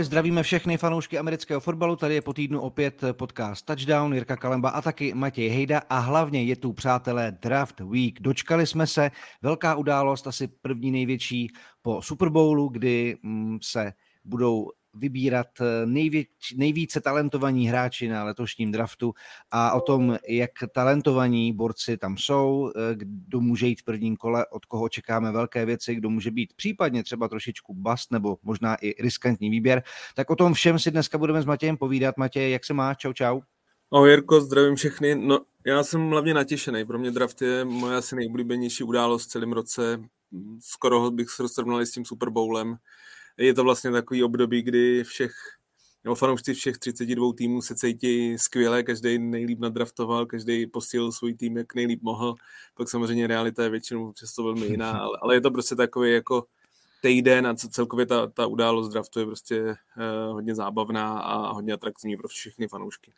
Ahoj, zdravíme všechny fanoušky amerického fotbalu, tady je po týdnu opět podcast Touchdown, Jirka Kalemba a taky Matěj Hejda a hlavně je tu, přátelé, Draft Week. Dočkali jsme se, velká událost, asi první největší po Super Bowlu, kdy mm, se budou vybírat eh, nejvíc, nejvíce talentovaní hráči na letošním draftu a o tom, jak talentovaní borci tam jsou, eh, kdo může jít v prvním kole, od koho čekáme velké věci, kdo může být případně třeba trošičku bast nebo možná i riskantní výběr, tak o tom všem si dneska budeme s Matějem povídat. Matěj, jak se máš? Čau, čau. Ahoj Jirko, zdravím všechny. No, já jsem hlavně natěšený. Pro mě draft je moje asi nejoblíbenější událost v celém roce. Skoro bych se srovnal s tím Super Bowlem je to vlastně takový období, kdy všech nebo fanoušci všech 32 týmů se cítí skvěle, každý nejlíp nadraftoval, každý posílil svůj tým, jak nejlíp mohl. Pak samozřejmě realita je většinou přesto velmi jiná, ale, ale je to prostě takový jako týden a celkově ta, ta událost draftu je prostě uh, hodně zábavná a hodně atraktivní pro všechny fanoušky.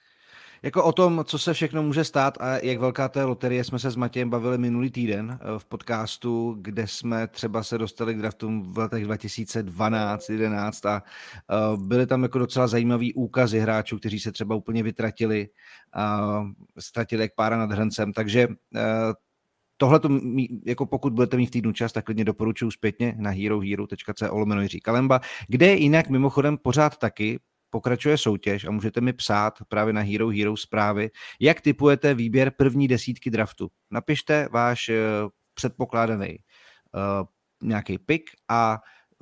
Jako o tom, co se všechno může stát a jak velká to je loterie, jsme se s Matějem bavili minulý týden eh, v podcastu, kde jsme třeba se dostali k draftům v letech 2012, 2011 a eh, byly tam jako docela zajímavý úkazy hráčů, kteří se třeba úplně vytratili a ztratili jak pára nad hrncem, takže eh, tohle to, jako pokud budete mít v týdnu čas, tak klidně doporučuji zpětně na herohero.co lomeno Kalemba, kde jinak mimochodem pořád taky pokračuje soutěž a můžete mi psát právě na Hero Hero zprávy, jak typujete výběr první desítky draftu. Napište váš uh, předpokládaný uh, nějaký pick a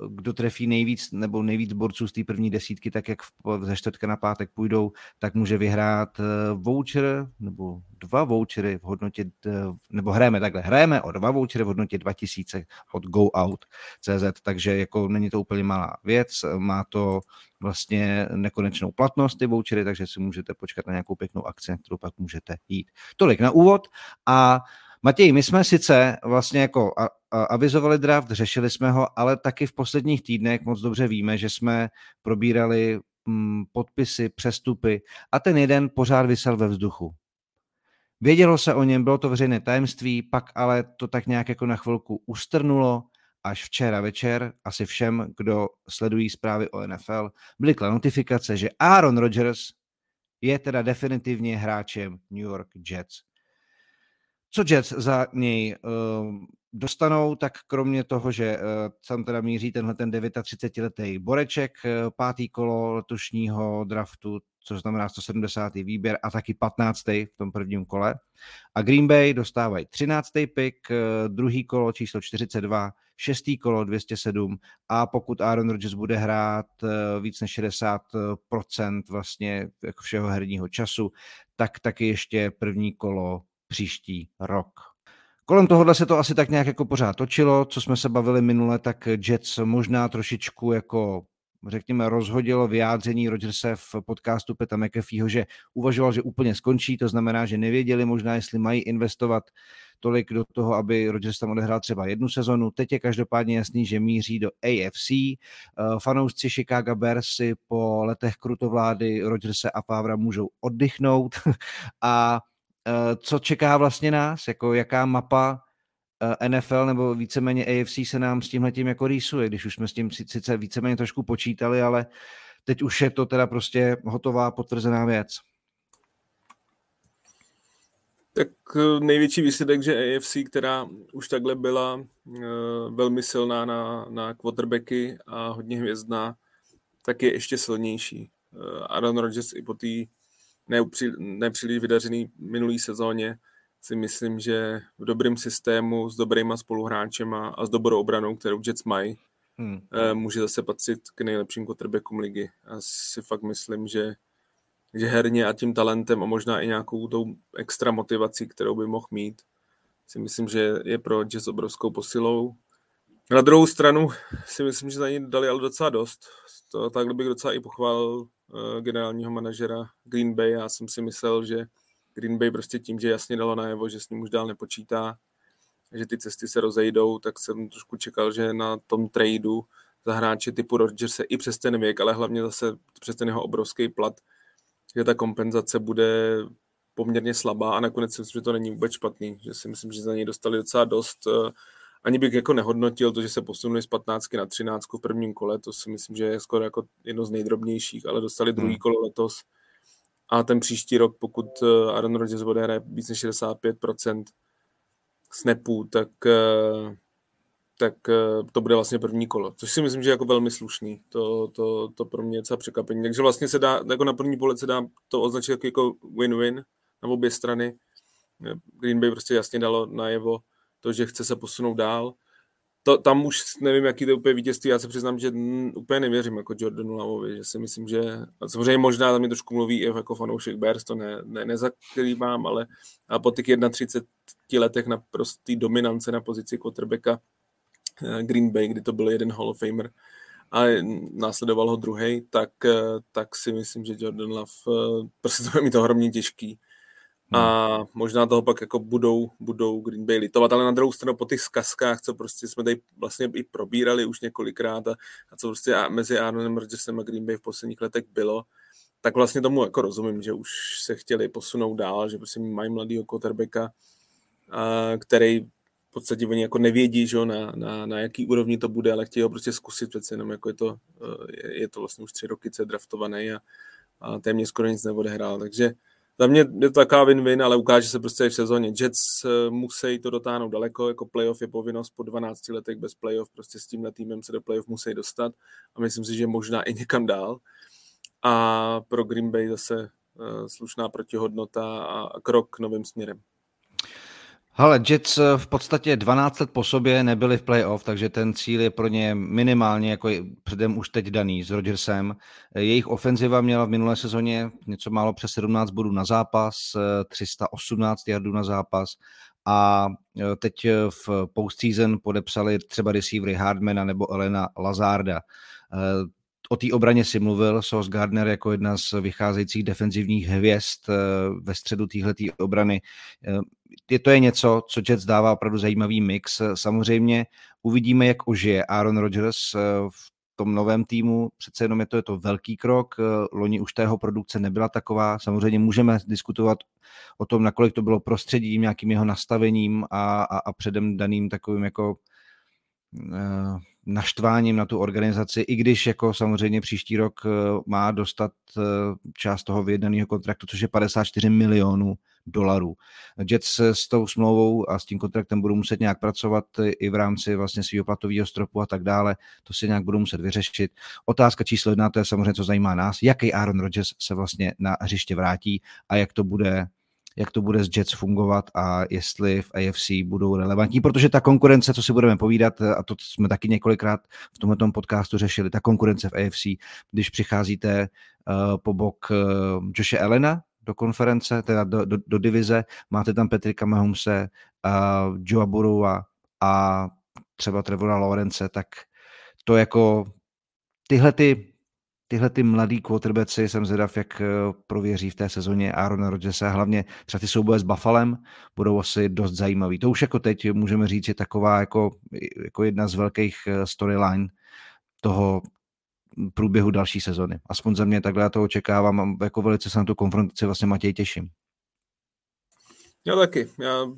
kdo trefí nejvíc nebo nejvíc borců z té první desítky, tak jak ze čtvrtka na pátek půjdou, tak může vyhrát uh, voucher nebo dva vouchery v hodnotě, uh, nebo hrajeme takhle, hrajeme o dva vouchery v hodnotě 2000 od GoOut.cz, takže jako není to úplně malá věc, má to vlastně nekonečnou platnost ty vouchery, takže si můžete počkat na nějakou pěknou akci, na kterou pak můžete jít. Tolik na úvod a Matěj, my jsme sice vlastně jako avizovali draft, řešili jsme ho, ale taky v posledních týdnech moc dobře víme, že jsme probírali mm, podpisy, přestupy a ten jeden pořád vysel ve vzduchu. Vědělo se o něm, bylo to veřejné tajemství, pak ale to tak nějak jako na chvilku ustrnulo, až včera večer, asi všem, kdo sledují zprávy o NFL, blikla notifikace, že Aaron Rodgers je teda definitivně hráčem New York Jets. Co Jets za něj uh, dostanou, tak kromě toho, že uh, tam teda míří tenhle ten 39-letý Boreček, uh, pátý kolo letošního draftu, což znamená 170. výběr a taky 15. v tom prvním kole. A Green Bay dostávají 13. pick, uh, druhý kolo číslo 42, šestý kolo 207 a pokud Aaron Rodgers bude hrát víc než 60% vlastně jako všeho herního času, tak taky ještě první kolo příští rok. Kolem tohohle se to asi tak nějak jako pořád točilo, co jsme se bavili minule, tak Jets možná trošičku jako řekněme, rozhodilo vyjádření Rodgerse v podcastu Peta McAfeeho, že uvažoval, že úplně skončí, to znamená, že nevěděli možná, jestli mají investovat tolik do toho, aby Rodgers tam odehrál třeba jednu sezonu. Teď je každopádně jasný, že míří do AFC. Eh, fanoušci Chicago Bears si po letech krutovlády Rodgerse a Favra můžou oddychnout a co čeká vlastně nás, jako jaká mapa eh, NFL nebo víceméně AFC se nám s tímhletím jako rýsuje, když už jsme s tím sice víceméně trošku počítali, ale teď už je to teda prostě hotová potvrzená věc. Tak eh, největší výsledek, že AFC, která už takhle byla uh, velmi silná na, na quarterbacky a hodně hvězdná, tak je ještě silnější. Uh, Aaron Rodgers i po té nepříliš nepříliš vydařený minulý sezóně, si myslím, že v dobrém systému s dobrýma spoluhráčema a s dobrou obranou, kterou Jets mají, hmm. Eh, může zase patřit k nejlepším quarterbackům ligy. Já si fakt myslím, že, že herně a tím talentem a možná i nějakou tou extra motivací, kterou by mohl mít, si myslím, že je pro Jets obrovskou posilou. Na druhou stranu si myslím, že za ní dali ale docela dost. To takhle bych docela i pochválil generálního manažera Green Bay. Já jsem si myslel, že Green Bay prostě tím, že jasně dalo najevo, že s ním už dál nepočítá, že ty cesty se rozejdou, tak jsem trošku čekal, že na tom tradu za hráče typu Rodgerse i přes ten věk, ale hlavně zase přes ten jeho obrovský plat, že ta kompenzace bude poměrně slabá a nakonec si myslím, že to není vůbec špatný, že si myslím, že za něj dostali docela dost eh, ani bych jako nehodnotil to, že se posunuli z 15 na 13 v prvním kole, to si myslím, že je skoro jako jedno z nejdrobnějších, ale dostali druhý hmm. kolo letos a ten příští rok, pokud eh, Aaron Rodgers odehraje víc než 65% snapů, tak, eh, tak eh, to bude vlastně první kolo, což si myslím, že je jako velmi slušný. To, to, to pro mě je docela překvapení. Takže vlastně se dá, jako na první pohled se dá to označit jako win-win na obě strany. Green Bay prostě jasně dalo najevo to, že chce se posunout dál to, tam už nevím, jaký to je úplně vítězství. Já se přiznám, že úplně nevěřím jako Jordanu Lavovi, že si myslím, že samozřejmě možná tam mi trošku mluví i jako fanoušek Bears, to ne, ne, nezakrývám, ale a po těch 31 letech na prostý dominance na pozici quarterbacka eh, Green Bay, kdy to byl jeden Hall of Famer a následoval ho druhý, tak, eh, tak si myslím, že Jordan Love eh, prostě to bude mít ohromně těžký a hmm. možná toho pak jako budou, budou Green Bay litovat, ale na druhou stranu po těch zkazkách, co prostě jsme tady vlastně i probírali už několikrát a, a co prostě mezi Aaronem Rodgersem a Green Bay v posledních letech bylo, tak vlastně tomu jako rozumím, že už se chtěli posunout dál, že prostě mají mladýho quarterbacka, a, který v podstatě oni jako nevědí, že na, na, na jaký úrovni to bude, ale chtějí ho prostě zkusit přece jenom, jako je to, je, je to vlastně už tři roky, co je draftovaný a, a téměř skoro nic neodehrál, takže za mě je to taková win-win, ale ukáže se prostě i v sezóně. Jets eh, musí to dotáhnout daleko, jako playoff je povinnost po 12 letech bez playoff, prostě s tímhle týmem se do playoff musí dostat a myslím si, že možná i někam dál. A pro Green Bay zase eh, slušná protihodnota a krok novým směrem. Ale Jets eh, v podstatě 12 let po sobě nebyli v playoff, takže ten cíl je pro ně minimálně jako předem už teď daný s Rodgersem. Eh, jejich ofenziva měla v minulé sezóně něco málo přes 17 bodů na zápas, 318 eh, yardů na zápas a teď v postseason podepsali třeba receivery Hardmana nebo Elena Lazarda. O té obraně si mluvil, Sos Gardner jako jedna z vycházejících defenzivních hvězd ve středu téhleté obrany je to je něco, co Jets dává opravdu zajímavý mix. Samozřejmě uvidíme, jak ožije Aaron Rodgers eh, v tom novém týmu. Přece jenom je to, je to velký krok. Eh, loni už tého produkce nebyla taková. Samozřejmě můžeme diskutovat o tom, nakolik to bylo prostředím, nějakým jeho nastavením a, a, a předem daným takovým jako naštváním na tu organizaci, i když jako samozřejmě příští rok má dostat část toho vyjednaného kontraktu, což je 54 milionů dolarů. Jets s tou smlouvou a s tím kontraktem budou muset nějak pracovat i v rámci vlastně svého platového stropu a tak dále. To si nějak budou muset vyřešit. Otázka číslo jedna, to je samozřejmě, co zajímá nás, jaký Aaron Rodgers se vlastně na hřiště vrátí a jak to bude jak to bude s Jets fungovat a jestli v AFC budou relevantní, protože ta konkurence, co si budeme povídat, a to jsme taky několikrát v tomto podcastu řešili, ta konkurence v AFC, když přicházíte uh, po bok uh, Joshe Elena, do konference, teda do, do, do divize, máte tam Petrika Mahomse, uh, Joa Burua a třeba Trevora Lawrence, tak to jako tyhle ty tyhle ty mladý quarterbacki jsem zvědav, jak prověří v té sezóně Aaron Rodgers a hlavně třeba ty souboje s Buffalem budou asi dost zajímavý. To už jako teď můžeme říct, je taková jako, jako jedna z velkých storyline toho, průběhu další sezony. Aspoň za mě takhle já to očekávám jako velice se na tu konfrontaci vlastně Matěj těším. Já taky. Já,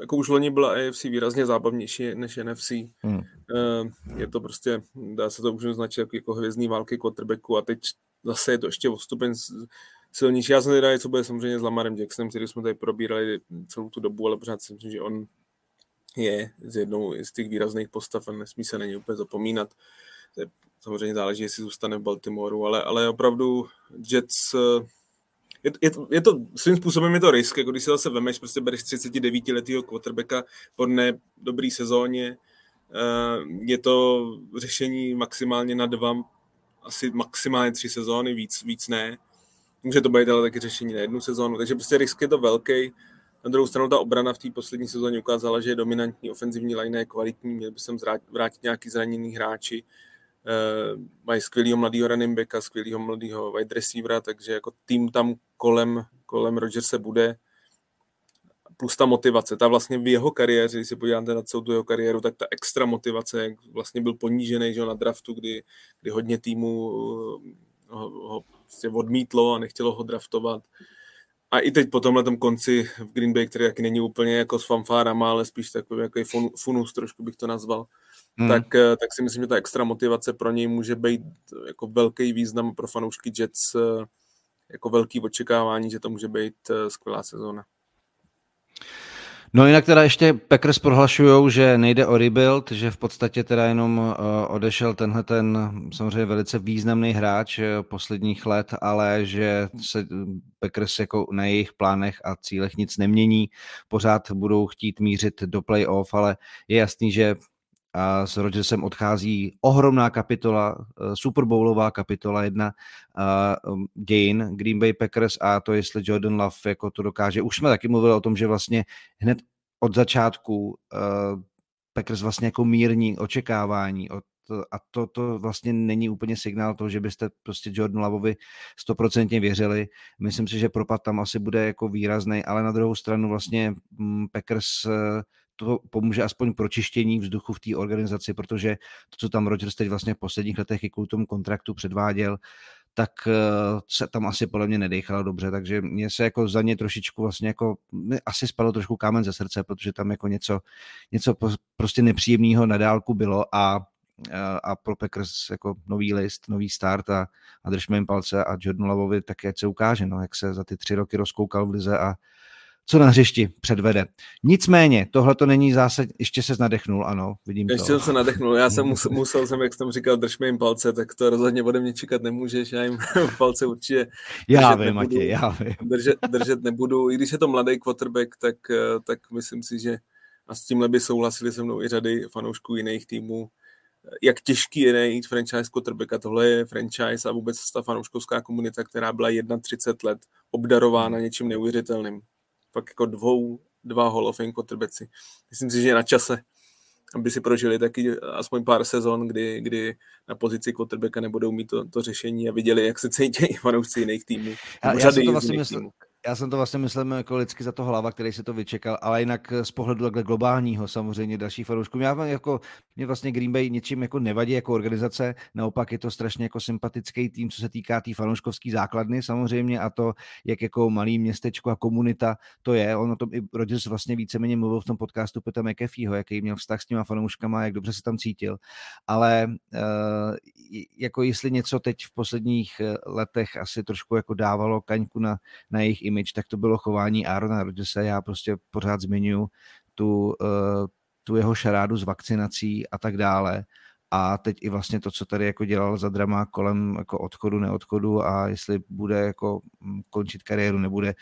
jako už loni byla AFC výrazně zábavnější než NFC. Hmm. Eh, je to prostě, dá se to už označit jako, jako hvězdný války quarterbacku a teď zase je to ještě o stupeň silnější. Já jsem teda, co bude samozřejmě s Lamarem Jacksonem, který jsme tady probírali celou tu dobu, ale pořád si myslím, že on je z jednou z těch výrazných postav a nesmí se na ně úplně zapomínat. To je samozřejmě záleží, jestli zůstane v Baltimoreu, ale, ale opravdu Jets, eh, je, je, je, to, svým způsobem je to risk, jako když se zase vemeš, prostě bereš 39 letého quarterbacka po ne dobrý sezóně, eh, je to řešení maximálně na dva, asi maximálně tři sezóny, víc, víc ne. Může to být ale taky řešení na jednu sezónu, takže prostě risk je to velký. Na druhou stranu ta obrana v té poslední sezóně ukázala, že je dominantní, ofenzivní line je kvalitní, měl by sem vrátit nějaký zraněný hráči. Mají skvělého mladého running backa, skvělého mladého wide receivera, takže jako tým tam kolem, kolem se bude. Plus ta motivace, ta vlastně v jeho kariéře, když se podíváte na celou tu jeho kariéru, tak ta extra motivace, jak vlastně byl ponížený že na draftu, kdy, kdy hodně týmů uh, ho, ho prostě odmítlo a nechtělo ho draftovat, a i teď po tomhle konci v Green Bay, který taky není úplně jako s fanfárama, ale spíš takový jako funus, trošku bych to nazval, hmm. tak, eh, tak si myslím, že ta extra motivace pro něj může být jako velký význam pro fanoušky Jets, eh, jako velký očekávání, že to může být eh, skvělá sezóna. No jinak teda ještě Packers prohlašují, že nejde o rebuild, že v podstatě teda jenom odešel tenhle ten samozřejmě velice významný hráč posledních let, ale že se Packers jako na jejich plánech a cílech nic nemění. Pořád budou chtít mířit do playoff, ale je jasný, že a s Rodgersem odchází ohromná kapitola, eh, Super Bowlová kapitola jedna uh, dějin Green Bay Packers a to, jestli Jordan Love jako to dokáže. Už jsme taky mluvili o tom, že vlastně hned od začátku uh, Packers vlastně jako mírní očekávání od a to, to vlastně není úplně signál toho, že byste prostě Jordan Lavovi stoprocentně věřili. Myslím si, že propad tam asi bude jako výrazný, ale na druhou stranu vlastně mm, Packers to pomůže aspoň pročištění vzduchu v té organizaci, protože to, co tam Rodgers teď vlastně v posledních letech i kvůli tomu kontraktu předváděl, tak eh, se tam asi podle mě nedechalo dobře, takže mě se jako za ně trošičku vlastně jako, asi spadlo trošku kámen ze srdce, protože tam jako něco, něco prostě nepříjemného na dálku bylo a a pro Packers jako nový list, nový start a, a držme jim palce a Jordan Lavovi tak jak se ukáže, no, jak se za ty tři roky rozkoukal v lize a, co na hřišti předvede. Nicméně, tohle to není zase, ještě se nadechnul, ano, vidím ještě to. jsem se nadechnul, já jsem musel, musel jsem, jak jsem říkal, držme jim palce, tak to rozhodně ode mě čekat nemůžeš, já jim palce určitě Já vím, Matěj, já vím. Držet, držet nebudu, i když je to mladý quarterback, tak, tak myslím si, že a s tímhle by souhlasili se mnou i řady fanoušků jiných týmů, jak těžký je najít franchise quarterbacka. Tohle je franchise a vůbec ta fanouškovská komunita, která byla 31 let obdarována něčím neuvěřitelným fakt jako dvou, dva Hall of Fame quarterbacki. Myslím si, že je na čase, aby si prožili taky aspoň pár sezon, kdy, kdy na pozici quarterbacka nebudou mít to, to řešení a viděli, jak se cítí fanoušci jiných týmů. Já, já jsem to vlastně myslel, já jsem to vlastně myslel jako lidsky za to hlava, který se to vyčekal, ale jinak z pohledu takhle globálního samozřejmě dalších fanoušků. Já jako, mě vlastně Green Bay ničím jako nevadí jako organizace, naopak je to strašně jako sympatický tým, co se týká té tý fanouškovské základny samozřejmě a to, jak jako malý městečko a komunita to je. On o tom i Rodgers vlastně víceméně mluvil v tom podcastu Peta McAfeeho, jaký měl vztah s těma fanouškama, jak dobře se tam cítil. Ale uh, jako jestli něco teď v posledních eh, letech asi trošku jako dávalo kaňku na, na jejich tak to bylo chování Arona Rodgersa. Já prostě pořád zmiňuji tu, uh, tu jeho šarádu s vakcinací a tak dále. A teď i vlastně to, co tady jako dělal za drama kolem jako odchodu, neodchodu a jestli bude jako mm, končit kariéru, nebude.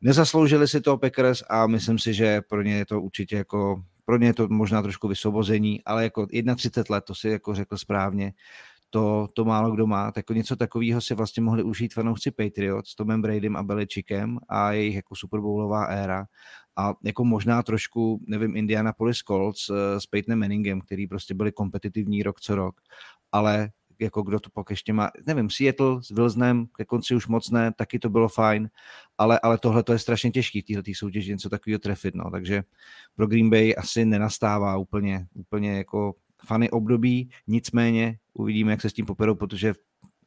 Nezasloužili si to Packers a myslím si, že pro ně je to určitě jako pro ně je to možná trošku vysvobození, ale jako 31 let, to si jako řekl správně, to, to málo kdo má. Tak jako něco takového si vlastně mohli užít fanoušci Patriots s Tomem Bradym a Beličíkem a jejich jako Superbowlová éra. A jako možná trošku, nevím, Indianapolis Colts eh, s Peytonem Manningem, který prostě byli kompetitivní rok co rok, ale jako kdo to pak ještě má, nevím, Seattle s Wilsonem, ke konci už moc ne, taky to bylo fajn, ale, ale tohle to je strašně těžký, tyhle soutěži něco takového trefit, no, takže pro Green Bay asi nenastává úplně, úplně jako fany období, nicméně uvidíme, jak se s tím poperou, protože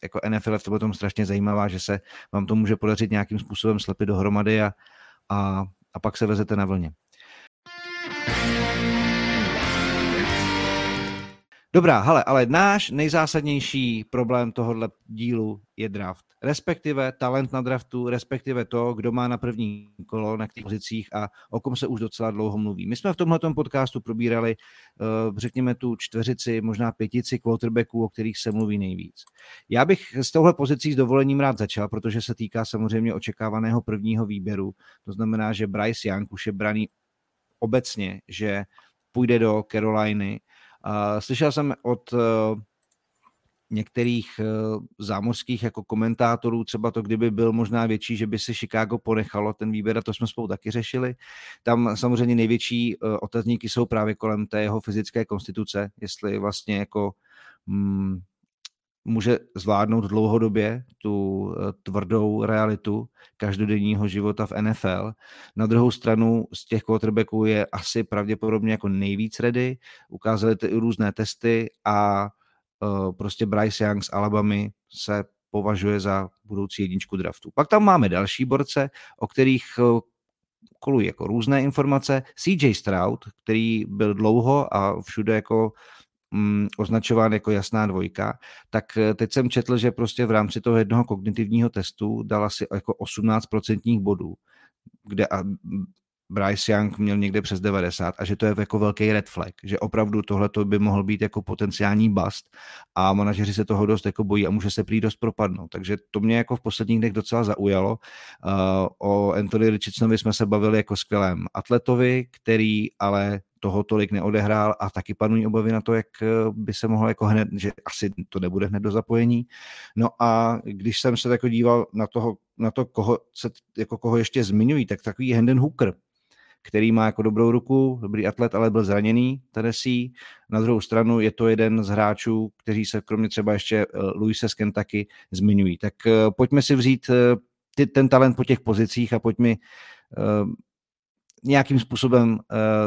jako NFL v tom strašně zajímavá, že se vám to může podařit nějakým způsobem slepit dohromady a, a, a pak se vezete na vlně. Dobrá, hele, ale náš nejzásadnější problém tohohle dílu je draft. Respektive talent na draftu, respektive to, kdo má na první kolo na těch pozicích a o kom se už docela dlouho mluví. My jsme v tomhle podcastu probírali, uh, řekněme, tu čtveřici, možná pětici quarterbacků, o kterých se mluví nejvíc. Já bych s touhle pozicí s dovolením rád začal, protože se týká samozřejmě očekávaného prvního výběru. To znamená, že Bryce Young už je braný obecně, že půjde do Caroliny, Slyšel jsem od eh, některých eh, zámořských jako komentátorů, třeba to, kdyby byl možná větší, že by si Chicago ponechalo ten výběr, a to jsme spolu taky řešili. Tam samozřejmě největší eh, otazníky jsou právě kolem té jeho fyzické konstituce, jestli vlastně jako mm, může zvládnout dlouhodobě tu eh, tvrdou realitu každodenního života v NFL. Na druhou stranu z těch quarterbacků je asi pravděpodobně jako nejvíc ready. Ukázali to i různé testy a prostě Bryce Young z Alabamy se považuje za budoucí jedničku draftu. Pak tam máme další borce, o kterých eh, kolují jako různé informace. CJ Stroud, který byl dlouho a všude jako mm, označován jako jasná dvojka, tak eh, teď jsem četl, že prostě v rámci toho jednoho kognitivního testu dal asi jako 18% bodů, kde a Bryce Young měl někde přes 90 a že to je jako velký red flag, že opravdu tohle by mohl být jako potenciální bust a manažeři se toho dost jako bojí a může se prý dost propadnout. Takže to mě jako v posledních dnech docela zaujalo. Uh, o Anthony Richardsonovi jsme se bavili jako skvělém atletovi, který ale toho tolik neodehrál a taky panují obavy na to, jak eh, by se mohlo jako hned, že asi to nebude hned do zapojení. No a když jsem se jako díval na toho, na to, koho, se, jako koho ještě zmiňují, tak takový Hendon Hooker, který má jako dobrou ruku, dobrý atlet, ale byl zraněný Tennessee. Na druhou stranu je to jeden z hráčů, kteří se kromě třeba ještě eh, Luise z Kentucky zmiňují. Tak eh, pojďme si vzít ty, ten talent po těch pozicích a pojďme nějakým způsobem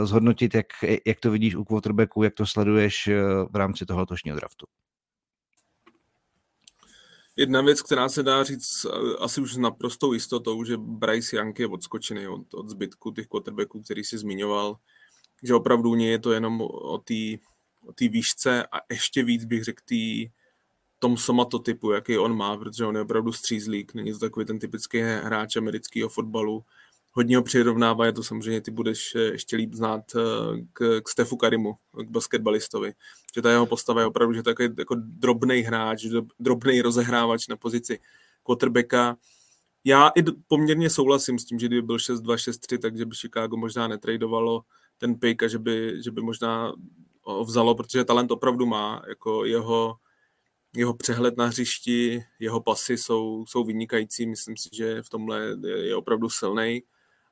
zhodnotit, jak, jak to vidíš u quarterbacku, jak to sleduješ v rámci toho letošního draftu. Jedna věc, která se dá říct eh, asi už s naprostou jistotou, že Bryce Young je odskočený od, od zbytku těch quarterbacků, který si zmiňoval, že opravdu nie je to jenom o té o tý výšce a ještě víc bych řekl tý, tom somatotypu, jaký on má, protože on je opravdu střízlík, není to takový ten typický hráč amerického fotbalu, hodně ho přirovnává, je to samozřejmě, ty budeš eh, ještě líp znát eh, k, k Stefu Karimu, k basketbalistovi. Že ta jeho postava je opravdu, že je jako drobný hráč, drobný rozehrávač na pozici quarterbacka. Já i poměrně souhlasím s tím, že kdyby byl 6-2, 6-3, takže by Chicago možná netradovalo ten pick a že by, že by možná ho vzalo, protože talent opravdu má, jako jeho, jeho přehled na hřišti, jeho pasy jsou, jsou vynikající, myslím si, že v tomhle je opravdu silný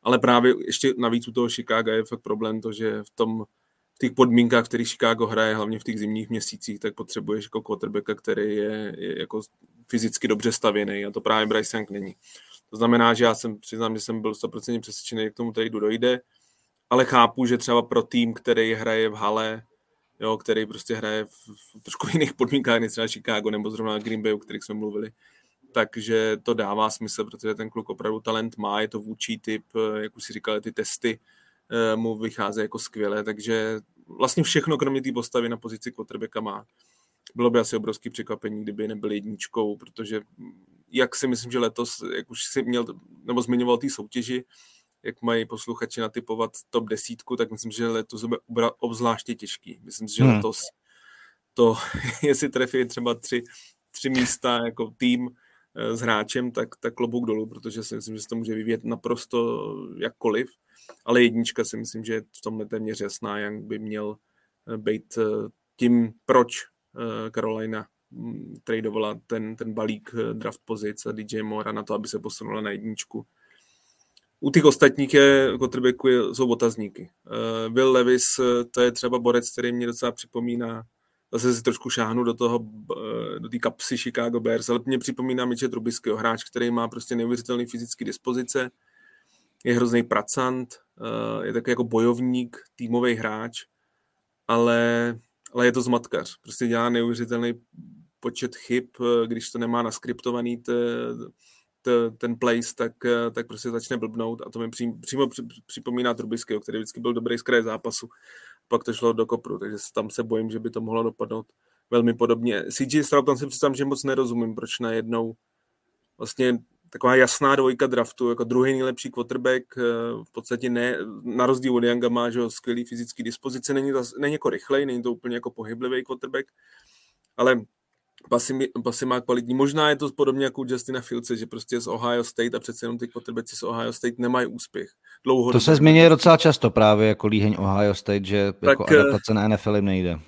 ale právě ještě navíc u toho Chicago je fakt problém to, že v tom v těch podmínkách, který Chicago hraje, hlavně v těch zimních měsících, tak potřebuješ jako quarterbacka, který je, je jako fyzicky dobře stavěný a to právě Bryce Young není. To znamená, že já jsem přiznám, že jsem byl 100% přesvědčený, jak k tomu tradu dojde, ale chápu, že třeba pro tým, který hraje v hale, jo, který prostě hraje v, v trošku jiných podmínkách než třeba Chicago nebo zrovna Green Bay, o kterých jsme mluvili, takže to dává smysl, protože ten kluk opravdu talent má, je to vůči typ, eh, jak už si říkali, ty testy eh, mu vycházejí jako skvěle, takže vlastně všechno, kromě té postavy na pozici quarterbacka má. Bylo by asi obrovský překvapení, kdyby nebyl jedničkou, protože jak si myslím, že letos, jak už si měl, nebo zmiňoval ty soutěži, jak mají posluchači natypovat top desítku, tak myslím, že letos bude obzvláště těžký. Myslím si, že hmm. letos to, jestli trefí třeba tři, tři místa jako tým, s hráčem, tak, tak klobouk dolů, protože si myslím, že se to může vyvíjet naprosto jakkoliv. Ale jednička si myslím, že je v tomhle téměř jasná, jak by měl eh, být eh, tím, proč Carolina mm, tradovala ten, ten balík draft pozic a DJ Mora na to, aby se posunula na jedničku. U těch ostatních je, quarterbacku jsou otazníky. Will Levis, to je třeba borec, který mě docela připomíná zase si trošku šáhnu do toho, eh, do té kapsy Chicago Bears, ale mě připomíná Miče Trubiskyho, hráč, který má prostě neuvěřitelný fyzický dispozice, je hrozný pracant, eh, je taky jako bojovník, týmový hráč, ale, ale je to zmatkař. Prostě dělá neuvěřitelný počet chyb, eh, když to nemá naskriptovaný t, t, ten place, tak, tak prostě začne blbnout a to mi přímo, přímo připomíná Trubiskyho, který vždycky byl dobrý z kraje zápasu pak to šlo do kopru, takže tam se bojím, že by to mohlo dopadnout velmi podobně. CG Stroud, tam si představím, že moc nerozumím, proč najednou vlastně taková jasná dvojka draftu, jako druhý nejlepší quarterback, eh, v podstatě ne, na rozdíl od Younga má že skvělý fyzický dispozice, není, to, není jako rychlej, není to úplně jako pohyblivý quarterback, ale pasy, pasy má kvalitní. Možná je to podobně jako u Justina Fielce, že prostě z Ohio State a přece jenom ty quarterbacki z Ohio State nemají úspěch. Dlouho to se zmiňuje docela často právě jako líheň Ohio State, že tak, jako eh, adaptace na NFL jim nejde.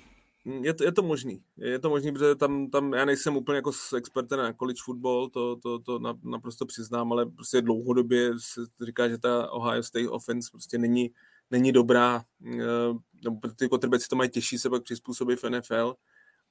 Je to, je to možný. Je to možný, protože tam, tam já nejsem úplně jako expert na college football, to, to, to naprosto přiznám, ale prostě dlouhodobě se říká, že ta Ohio State offense prostě není, není dobrá, eh, nebo ty quarterbacki to mají těžší se pak přizpůsobit v NFL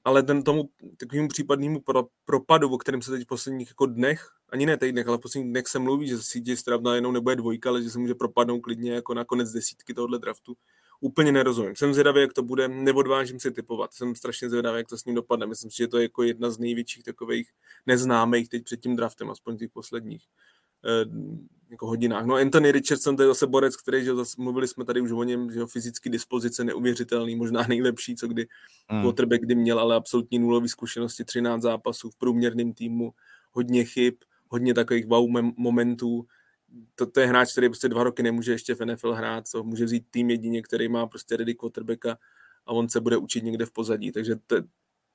ale ten tomu takovému případnému pro, propadu, o kterém se teď v posledních jako dnech, ani ne týdnech, ale v posledních dnech se mluví, že CJ Stroud najednou nebude dvojka, ale že se může propadnout klidně jako na konec desítky tohohle draftu. úplně nerozumím. Jsem zvědavý, jak to bude, neodvážím si typovat. Jsem strašně zvědavý, jak to s ním dopadne. Myslím si, že to je jako jedna z největších takových neznámých teď před tím draftem, aspoň těch posledních eh, jako hodinách. No Anthony Richardson, to je zase borec, který, že zase, mluvili jsme tady už o něm, že fyzicky dispozice neuvěřitelný, možná nejlepší, co kdy mm. quarterback kdy měl, ale absolutní nulový zkušenosti, 13 zápasů v průměrném týmu, hodně chyb, hodně takových wow momentů, to, to je hráč, který prostě dva roky nemůže ještě v NFL hrát, to může vzít tým jedině, který má prostě ready quarterbacka a on se bude učit někde v pozadí, takže to,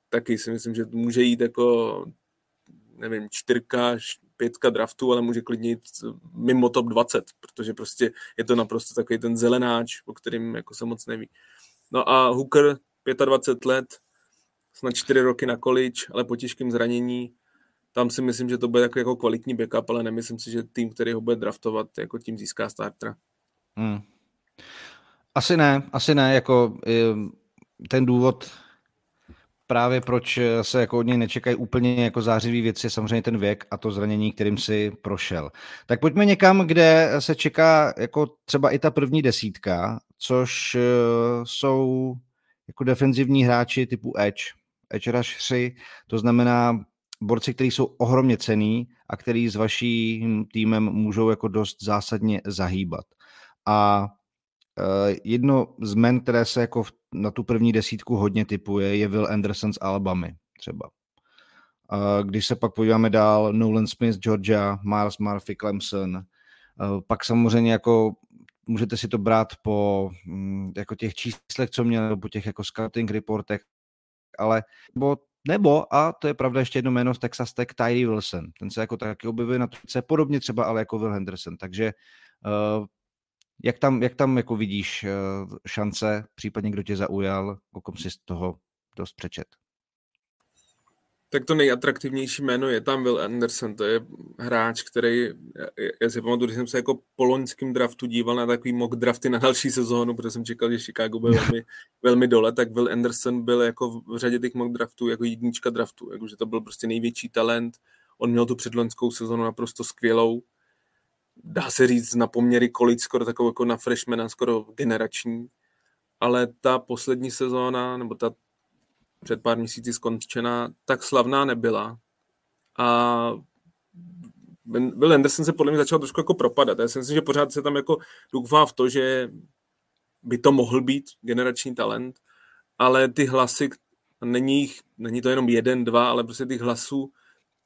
taky si myslím, že může jít jako nevím, čtyřka, pětka draftu, ale může klidně jít mimo top 20, protože prostě je to naprosto takový ten zelenáč, o kterým jako se moc neví. No a Hooker, 25 let, snad 4 roky na college, ale po těžkém zranění, tam si myslím, že to bude jako, jako kvalitní backup, ale nemyslím si, že tým, který ho bude draftovat, jako tím získá startera. Hmm. Asi ne, asi ne, jako ten důvod právě proč se jako od něj nečekají úplně jako zářivý věci, je samozřejmě ten věk a to zranění, kterým si prošel. Tak pojďme někam, kde se čeká jako třeba i ta první desítka, což eh, jsou jako defenzivní hráči typu Edge, Edge Rush 3, to znamená borci, kteří jsou ohromně cený a který s vaším týmem můžou jako dost zásadně zahýbat. A jedno z men, které se jako na tu první desítku hodně typuje, je Will Anderson z Alabamy třeba. Uh, když se pak podíváme dál, Nolan Smith, Georgia, Miles Murphy, Clemson, uh, pak samozřejmě jako můžete si to brát po mm, jako těch číslech, co měl, nebo po těch jako scouting reportech, ale bo nebo, a to je pravda ještě jedno jméno z Texas Tech, Tyree Wilson. Ten se jako taky objevuje na tuce, podobně třeba ale jako Will Henderson. Takže uh, jak tam, jak tam jako vidíš uh, šance, případně kdo tě zaujal, o kom si z toho dost přečet? tak to nejatraktivnější jméno je tam Will Anderson, to je hráč, který, já si pamatuju, když jsem se jako po loňském draftu díval na takový mock drafty na další sezónu, protože jsem čekal, že Chicago bude velmi, velmi dole, tak Will Anderson byl jako v řadě těch mock draftů jako jednička draftu, jakože to byl prostě největší talent, on měl tu předloňskou sezónu naprosto skvělou, dá se říct na poměry kolik skoro takovou jako na freshmana, skoro generační, ale ta poslední sezóna, nebo ta před pár měsíci skončená, tak slavná nebyla. A Will Anderson se podle mě začal trošku jako propadat. Já si myslím, že pořád se tam jako doufá v to, že by to mohl být generační talent, ale ty hlasy, není, jich, není to jenom jeden, dva, ale prostě těch hlasů,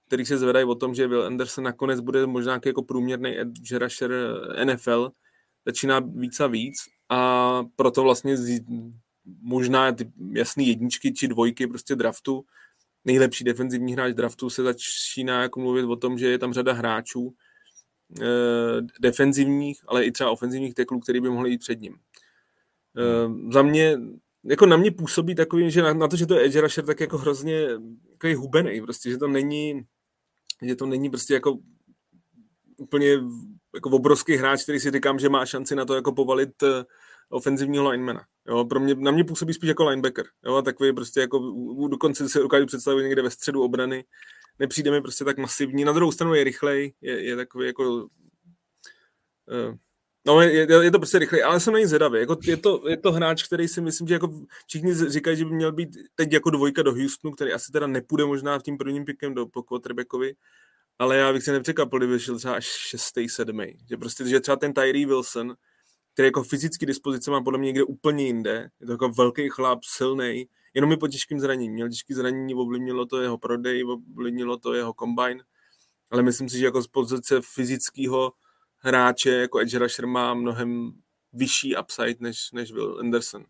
který se zvedají o tom, že Will Anderson nakonec bude možná jako průměrný edge rusher NFL, začíná víc a víc a proto vlastně možná ty jasný jedničky či dvojky prostě draftu, nejlepší defenzivní hráč draftu se začíná jako mluvit o tom, že je tam řada hráčů eh, defenzivních, ale i třeba ofenzivních teklů, který by mohli jít před ním. Eh, za mě, jako na mě působí takový, že na, na to, že to je edge rusher, tak jako hrozně takový hubený, prostě, že to není, že to není prostě jako úplně jako obrovský hráč, který si říkám, že má šanci na to jako povalit uh, ofenzivního linemana. Jo, pro mě, na mě působí spíš jako linebacker. Jo, takový prostě jako dokonce se dokážu představit někde ve středu obrany. Nepřijde mi prostě tak masivní. Na druhou stranu je rychlej, je, je takový jako uh, No, je, je, to prostě rychlej, ale jsem na ní zvědavý. Jako, je, to, je to hráč, který si myslím, že jako všichni říkají, že by měl být teď jako dvojka do Houstonu, který asi teda nepůjde možná v tím prvním pikem do po quarterbackovi, ale já bych se nepřekvapil, kdyby šel třeba až šestý, sedmý. Že prostě, že třeba ten Tyree Wilson, který jako fyzicky dispozice má podle mě někde úplně jinde. Je to jako velký chlap, silný, jenom je po těžkým zranění. Měl těžký zranění, ovlivnilo to jeho prodej, ovlivnilo to jeho combine, ale myslím si, že jako z pozice fyzického hráče jako edge rusher má mnohem vyšší upside než, než Will Anderson.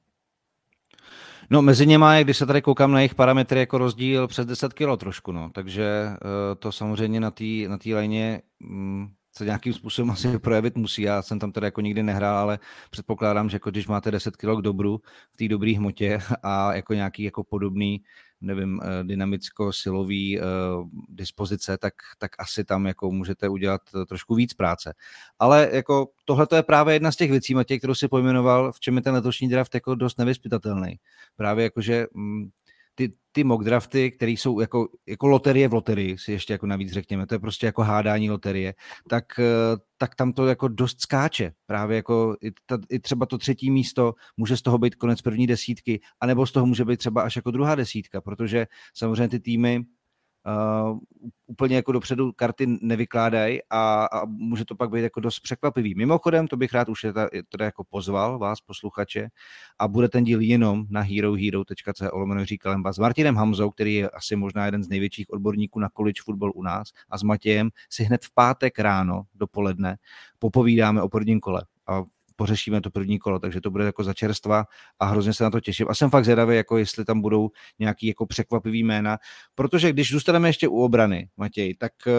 No mezi něma, když se tady koukám na jejich parametry, jako rozdíl přes 10 kg trošku, no. Takže uh, to samozřejmě na té na tý lajně mm, se nějakým způsobem asi projevit musí. Já jsem tam teda jako nikdy nehrál, ale předpokládám, že jako když máte 10 kg k dobru v té dobré hmotě a jako nějaký jako podobný, nevím, eh, dynamicko-silový uh, dispozice, tak, tak asi tam jako můžete udělat trošku víc práce. Ale jako tohle je právě jedna z těch věcí, Matěj, kterou si pojmenoval, v čem je ten letošní draft jako dost nevyspytatelný. Právě jako, že mm, ty, ty mock drafty, které jsou jako, jako loterie v loterii, si ještě jako navíc řekněme, to je prostě jako hádání loterie, tak, eh, tak tam to jako dost skáče. Právě jako i, ta, i třeba to třetí místo může z toho být konec první desítky, anebo z toho může být třeba až jako druhá desítka, protože samozřejmě ty týmy uh, úplně jako dopředu karty nevykládají a, a může to pak být jako dost překvapivý. Mimochodem, to bych rád už je teda jako pozval vás, posluchače, a bude ten díl jenom na herohero.co lomeno Kalemba s Martinem Hamzou, který je asi možná jeden z největších odborníků na college football u nás a s Matějem si hned v pátek ráno dopoledne popovídáme o prvním kole. A pořešíme to první kolo, takže to bude jako za čerstva a hrozně se na to těším. A jsem fakt zvědavý, jako jestli tam budou nějaký jako překvapivý jména, protože když zůstaneme ještě u obrany, Matěj, tak uh,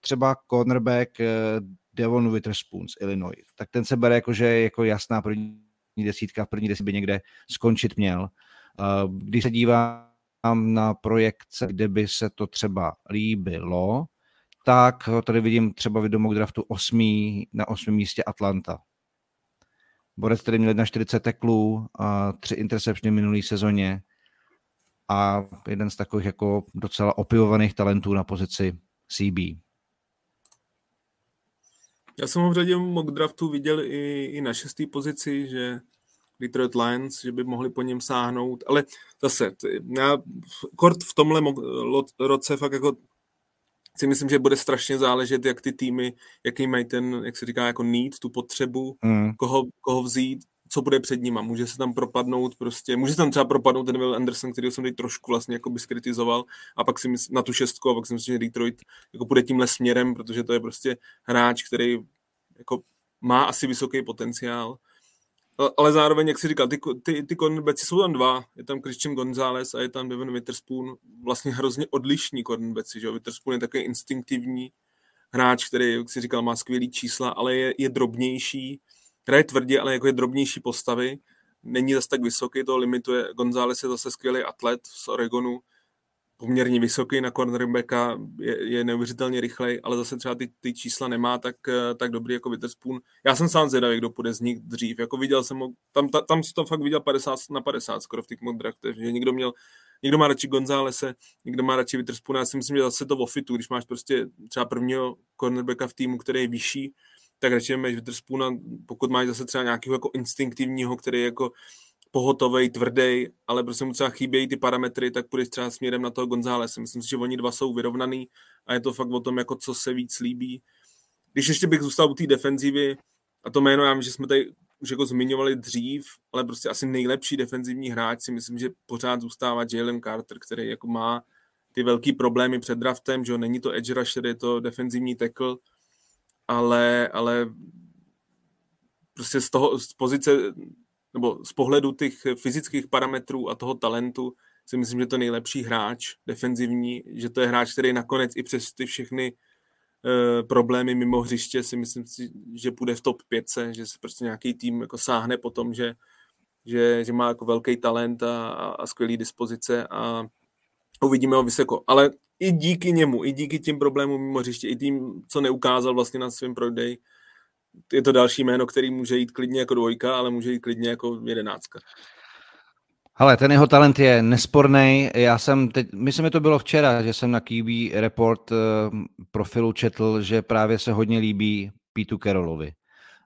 třeba cornerback uh, Devon Witherspoon z Illinois, tak ten se bere jako, že jako jasná první desítka, v první desítce by někde skončit měl. Uh, když se dívám na projekce, kde by se to třeba líbilo, tak tady vidím třeba vědomok draftu 8. na 8. místě Atlanta. Borec, který měl 41 teklů, a tři interceptiony minulý sezóně a jeden z takových jako docela opivovaných talentů na pozici CB. Já jsem ho v řadě mock draftu viděl i, i na šestý pozici, že Detroit Lions, že by mohli po něm sáhnout, ale zase, já kort v tomhle roce fakt jako si myslím, že bude strašně záležet, jak ty týmy, jaký mají ten, jak se říká, jako need, tu potřebu, mm. koho, koho vzít, co bude před nima. Může se tam propadnout prostě, může se tam třeba propadnout ten Will Anderson, který jsem teď trošku vlastně jako by skritizoval a pak si myslím, na tu šestku a pak si myslím, že Detroit jako půjde tímhle směrem, protože to je prostě hráč, který jako má asi vysoký potenciál ale zároveň, jak si říkal, ty, ty, ty cornerbacki jsou tam dva. Je tam Christian González a je tam Devin Witherspoon. Vlastně hrozně odlišní cornerbacki, že Witherspoon je takový instinktivní hráč, který, jak si říkal, má skvělý čísla, ale je, je drobnější. Hraje tvrdě, ale jako je drobnější postavy. Není zase tak vysoký, to limituje. González je zase skvělý atlet z Oregonu poměrně vysoký na cornerbacka, je, je neuvěřitelně rychlej, ale zase třeba ty, ty čísla nemá tak, eh, tak dobrý jako Witherspoon. Já jsem sám zvědavý, kdo půjde z nich dřív. Jako viděl jsem ho, tam, ta, tam to fakt viděl 50 na 50 skoro v těch mock draftech, že někdo měl Někdo má radši Gonzálese, někdo má radši Witherspoona. Já si myslím, že zase to v fitu, když máš prostě třeba prvního cornerbacka v týmu, který je vyšší, tak radši máš Witherspoona, pokud máš zase třeba nějakého jako instinktivního, který je jako pohotovej, tvrdý, ale prostě mu třeba chybějí ty parametry, tak půjdeš třeba směrem na toho Gonzálese. Myslím si, že oni dva jsou vyrovnaný a je to fakt o tom, jako co se víc líbí. Když ještě bych zůstal u té defenzivy, a to jméno, já vím, že jsme tady už jako zmiňovali dřív, ale prostě asi nejlepší defenzivní hráč si myslím, že pořád zůstává Jalen Carter, který jako má ty velký problémy před draftem, že jo, není to edge rusher, je to defenzivní tackle, ale, ale prostě z toho, z pozice nebo z pohledu těch fyzických parametrů a toho talentu si myslím, že to nejlepší hráč defenzivní, že to je hráč, který nakonec i přes ty všechny uh, problémy mimo hřiště si myslím, si, že půjde v top 5, že se prostě nějaký tým jako sáhne po tom, že, že, že má jako velký talent a, a skvělý dispozice a uvidíme ho vysoko. Ale i díky němu, i díky tím problémům mimo hřiště, i tím, co neukázal vlastně na svém prodeji, je to další jméno, který může jít klidně jako dvojka, ale může jít klidně jako jedenáctka. Ale ten jeho talent je nesporný. Já jsem teď, myslím, že to bylo včera, že jsem na QB Report uh, profilu četl, že právě se hodně líbí Pítu Carrollovi.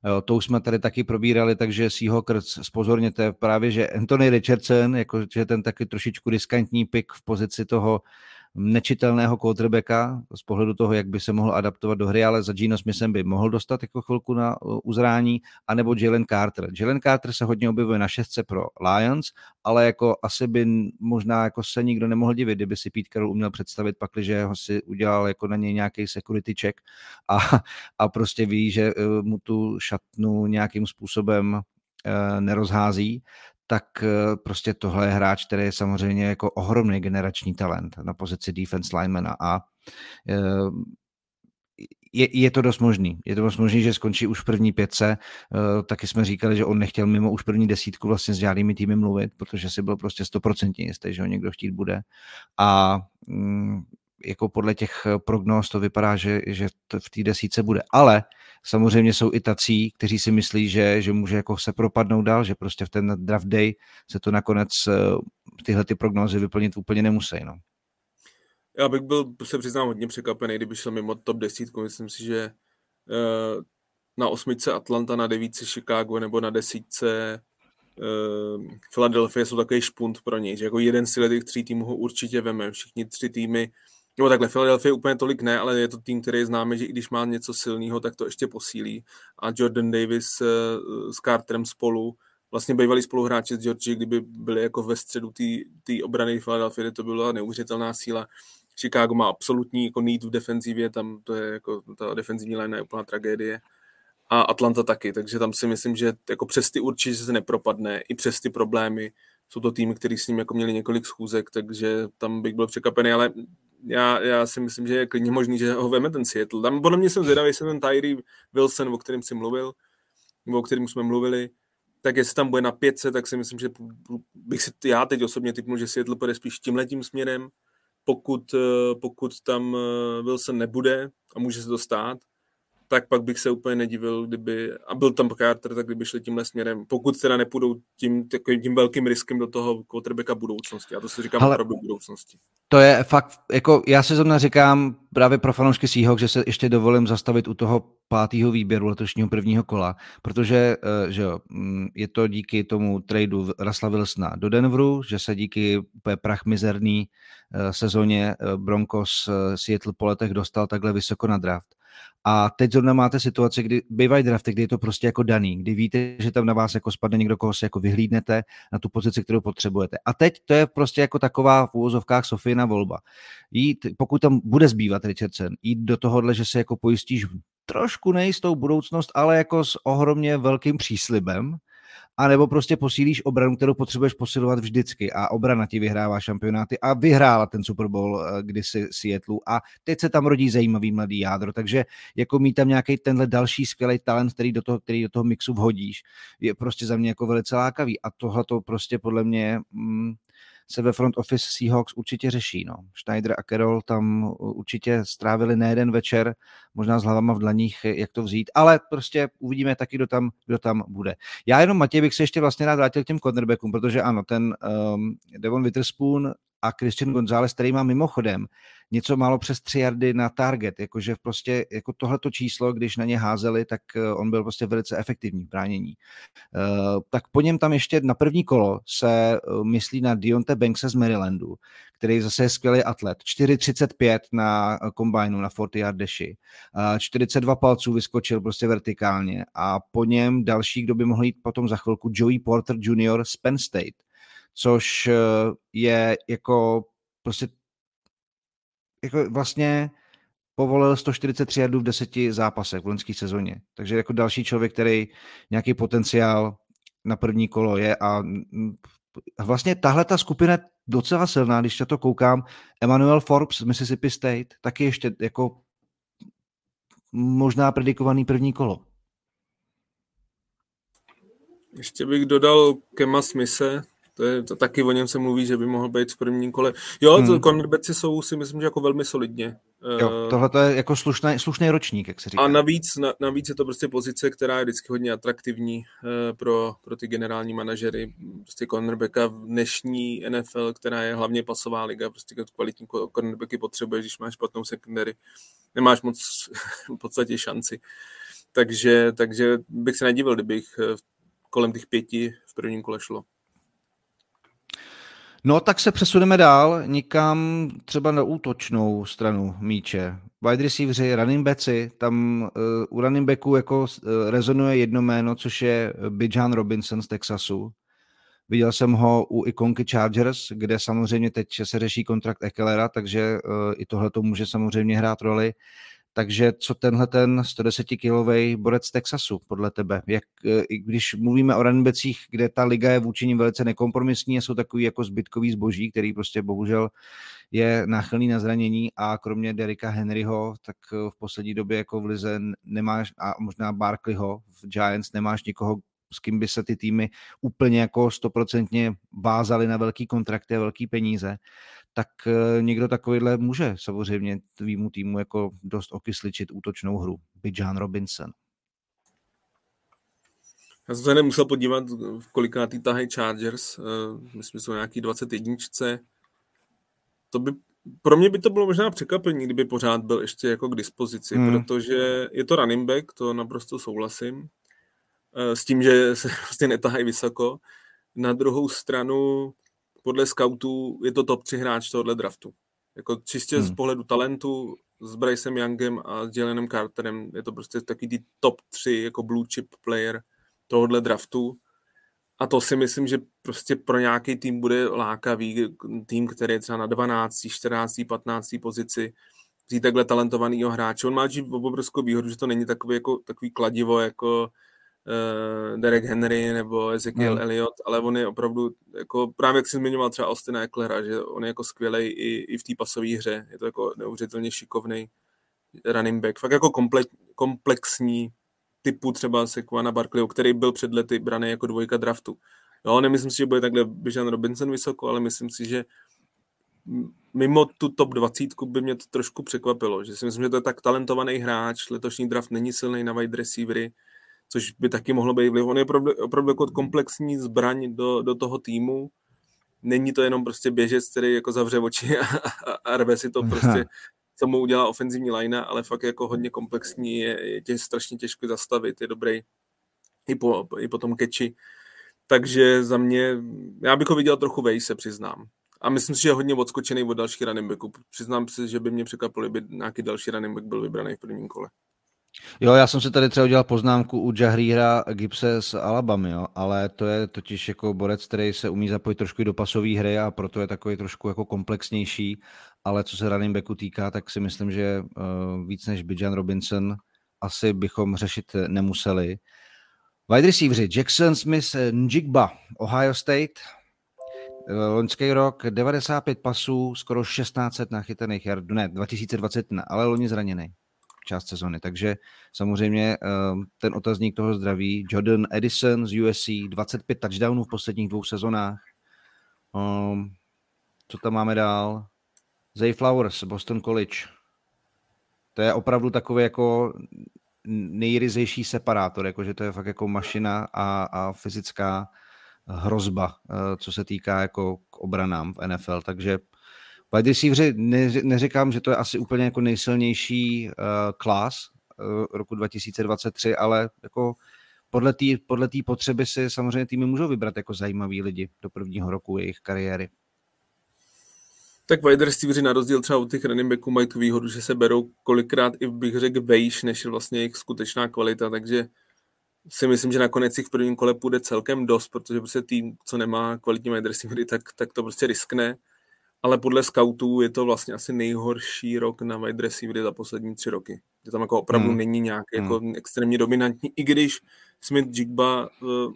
Jo, to už jsme tady taky probírali, takže Seahawkers spozorněte právě, že Anthony Richardson, jako, že ten taky trošičku riskantní pick v pozici toho nečitelného quarterbacka z pohledu toho, jak by se mohl adaptovat do hry, ale za Gino Smithem by mohl dostat jako chvilku na uh, uzrání, anebo Jalen Carter. Jalen Carter se hodně objevuje na šestce pro Lions, ale jako asi by možná jako se nikdo nemohl divit, kdyby si Pete Carroll uměl představit že ho si udělal jako na něj nějaký security check a, a prostě ví, že uh, mu tu šatnu nějakým způsobem uh, nerozhází, tak eh, prostě tohle je hráč, který je samozřejmě jako ohromný generační talent na pozici defense linemana a eh, je, je to dost možný. Je to dost možný, že skončí už v první pětce. Uh, taky jsme říkali, že on nechtěl mimo už první desítku vlastně s žádnými týmy mluvit, protože si byl prostě stoprocentně jistý, že ho někdo chtít bude. A um, jako podle těch prognóz to vypadá, že, že to v té desíce bude. Ale Samozřejmě jsou i tací, kteří si myslí, že, že může jako se propadnout dál, že prostě v ten draft day se to nakonec eh, tyhle ty prognózy vyplnit úplně nemusí. No. Já bych byl, se přiznám, hodně překvapený, kdyby šel mimo top 10. Myslím si, že uh, na osmičce Atlanta, na devítce Chicago nebo na desítce Philadelphia jsou takový špunt pro něj, že jako jeden z těch tří týmů ho určitě veme. Všichni tři týmy, no takhle, Philadelphia úplně tolik ne, ale je to tým, který známe, že i když má něco silného, tak to ještě posílí. A Jordan Davis uh, s Carterem spolu, vlastně bývalí spoluhráči z Georgie, kdyby byli jako ve středu té obrany Philadelphia, to byla neuvěřitelná síla. Chicago má absolutní jako need v defenzivě, tam to je jako ta defenzivní line je úplná tragédie. A Atlanta taky, takže tam si myslím, že jako přes ty určitě se nepropadne, i přes ty problémy. Jsou to týmy, který s ním jako měli několik schůzek, takže tam bych byl překvapený, ale já, já si myslím, že je klidně možný, že ho veme ten Seattle. Tam podle mě jsem zvědavý, jestli ten Tyree Wilson, o kterém si mluvil, nebo o kterém jsme mluvili, tak jestli tam bude na pětce, tak si myslím, že bych si já teď osobně typnul, že Seattle půjde spíš tímhletím směrem, pokud, eh, pokud tam eh, Wilson nebude a může se to stát, tak pak bych se úplně nedivil, kdyby, a byl tam Carter, tak kdyby šli tímhle směrem, pokud teda nepůjdou tím, takovým tím velkým riskem do toho quarterbacka budoucnosti. A to si říkám Ale opravdu budoucnosti. To je fakt, jako já se zrovna říkám právě pro fanoušky Seahawks, že se ještě dovolím zastavit u toho pátého výběru letošního prvního kola, protože eh, že jo, mm, je to díky tomu tradu Rasla Wilsona do Denveru, že se díky prach mizerný eh, sezóně eh, Broncos Seattle po letech dostal takhle vysoko na draft. A teď zrovna máte situaci, kdy bývají drafty, kdy je to prostě jako daný, kdy víte, že tam na vás jako spadne někdo, koho si jako vyhlídnete na tu pozici, kterou potřebujete. A teď to je prostě jako taková v úvozovkách Sofina volba. Jít, pokud tam bude zbývat Richardson, jít do tohohle, že se jako pojistíš trošku nejistou budoucnost, ale jako s ohromně velkým příslibem, a nebo prostě posílíš obranu, kterou potřebuješ posilovat vždycky. A obrana ti vyhrává šampionáty a vyhrála ten Super Bowl eh, kdysi Seattle. A teď se tam rodí zajímavý mladý jádro, takže jako mít tam nějaký tenhle další skvělý talent, který do toho, který do toho mixu vhodíš, je prostě za mě jako velice lákavý. A tohle to prostě podle mě mm, se ve front office Seahawks určitě řeší. No. Schneider a Carroll tam určitě strávili ne jeden večer, možná s hlavama v dlaních, jak to vzít, ale prostě uvidíme taky, kdo tam, kdo tam bude. Já jenom, Matěj, bych se ještě vlastně rád vrátil k těm cornerbackům, protože ano, ten um, Devon Witherspoon a Christian González, který má mimochodem něco málo přes tři jardy na target, jakože prostě jako tohleto číslo, když na ně házeli, tak eh, on byl prostě velice efektivní v bránění. Uh, tak po něm tam ještě na první kolo se uh, myslí na Dionte Bankse z Marylandu, který zase je skvělý atlet. 4,35 na kombajnu, na 40 yard deši. Uh, 42 palců vyskočil prostě vertikálně a po něm další, kdo by mohl jít potom za chvilku, Joey Porter Jr. z Penn State což eh, je jako prostě jako vlastně povolil 143 jardů v deseti zápasech v loňské sezóně. Takže jako další člověk, který nějaký potenciál na první kolo je a vlastně tahle ta skupina je docela silná, když to koukám. Emmanuel Forbes Mississippi State, taky ještě jako možná predikovaný první kolo. Ještě bych dodal Kema Smise, to, je, to taky o něm se mluví, že by mohl být v prvním kole. Jo, hmm. cornerbacki jsou si myslím, že jako velmi solidně. Jo, eh, tohle je jako slušný, slušný ročník, jak se říká. A navíc, na, navíc je to prostě pozice, která je vždycky hodně atraktivní uh, pro, pro ty generální manažery. Prostě cornerbacka v dnešní NFL, která je hlavně pasová liga, prostě kvalitní cornerbacky potřebuješ, když máš špatnou secondary. Nemáš moc v podstatě šanci. Takže, takže bych se nedivil, kdybych eh, kolem těch pěti v prvním kole šlo. No tak se přesuneme dál, nikam třeba na útočnou stranu míče. Wide receiveri, running backi, tam uh, u running backů jako uh, rezonuje jedno jméno, což je Bijan Robinson z Texasu. Viděl jsem ho u ikonky Chargers, kde samozřejmě teď se řeší kontrakt Ekelera, takže uh, i tohle to může samozřejmě hrát roli. Takže co tenhle ten 110-kilový borec Texasu podle tebe? Jak, e, i když mluvíme o runbacích, kde ta liga je vůči ním velice nekompromisní a jsou takový jako zbytkový zboží, který prostě bohužel je náchylný na zranění a kromě Derika Henryho, tak v poslední době jako v lize nemáš, a možná Barkleyho v Giants nemáš nikoho, s kým by se ty týmy úplně jako stoprocentně vázaly na velký kontrakty a velký peníze tak eh, někdo takovýhle může samozřejmě tvýmu týmu jako dost okysličit útočnou hru. Bijan Robinson. Já jsem se nemusel podívat, v kolikátý tahají Chargers, uh, myslím, že jsou nějaký 21. To by, pro mě by to bylo možná překvapení, kdyby pořád byl ještě jako k dispozici, hmm. protože je to running back, to naprosto souhlasím, uh, s tím, že se prostě netahají vysoko. Na druhou stranu, podle scoutů, je to top 3 hráč tohohle draftu. Jako čistě hmm. z pohledu talentu, s Brycem Youngem a s Jelenem Carterem je to prostě takový ty top 3 jako blue chip player tohohle draftu. A to si myslím, že prostě pro nějaký tým bude lákavý, tým, který je třeba na 12, 14, 15 pozici, vzít takhle talentovanýho hráče. On má obrovskou výhodu, že to není takový, jako, takový kladivo jako uh, Derek Henry nebo Ezekiel mm. Elliott, ale on je opravdu, jako, právě jak jsi zmiňoval třeba Austina Eklera, že on je jako skvělý i, i v té pasové hře, je to jako neuvěřitelně šikovný running back, fakt jako komplet, komplexní typu třeba Sekvana Barkleyho, který byl před lety braný jako dvojka draftu. Jo, nemyslím si, že bude takhle Bijan Robinson vysoko, ale myslím si, že mimo tu top 20 by mě to trošku překvapilo, že si myslím, že to je tak talentovaný hráč, letošní draft není silný na wide receivery, což by taky mohlo být vliv. On je opravdu, opravdu jako komplexní zbraň do, do toho týmu. Není to jenom prostě běžec, který jako zavře oči a, a, a rve si to prostě, co mu udělá ofenzivní line, ale fakt jako hodně komplexní, je, je tě strašně těžko zastavit, je dobrý i po, i po tom keči. Takže za mě, já bych ho viděl trochu vej, se přiznám. A myslím si, že je hodně odskočený od dalších running backů. Přiznám si, že by mě překvapilo, kdyby nějaký další running back byl vybraný v prvním kole. Jo, já jsem si tady třeba udělal poznámku u Jahrira Gipse z Alabamy, jo, ale to je totiž jako borec, který se umí zapojit trošku do pasové hry a proto je takový trošku jako komplexnější, ale co se running backu týká, tak si myslím, že uh, víc než Bijan Robinson asi bychom řešit nemuseli. Wide receiveri Jackson Smith Njigba, Ohio State, eh, loňský rok 95 pasů, skoro 1600 nachytaných yardů, ne, 2021, ale loni zraněný část sezony. Takže samozřejmě ehm, ten otazník toho zdraví. Jordan Edison z USC, 25 touchdownů v posledních dvou sezonách. Um, co tam máme dál? Zay Flowers, Boston College. To je opravdu takový jako nejryzejší separátor, jakože to je fakt jako mašina a, a fyzická hrozba, eh, co se týká jako k obranám v NFL, takže Wide receiveri ne, neříkám, že to je asi úplně jako nejsilnější uh, klas uh, roku 2023, ale jako podle té podle potřeby si samozřejmě týmy můžou vybrat jako zajímaví lidi do prvního roku jejich kariéry. Tak wide receiveri na rozdíl třeba od těch running backů mají tu výhodu, že se berou kolikrát i bych řekl vejš, než je vlastně jejich skutečná kvalita, takže si myslím, že nakonec jich v prvním kole půjde celkem dost, protože prostě tým, co nemá kvalitní wide receivery, tak, tak to prostě riskne ale podle scoutů je to vlastně asi nejhorší rok na wide receivery za poslední tři roky. Že tam jako opravdu hmm. není nějaký jako hmm. extrémně dominantní, i když Smith Jigba uh,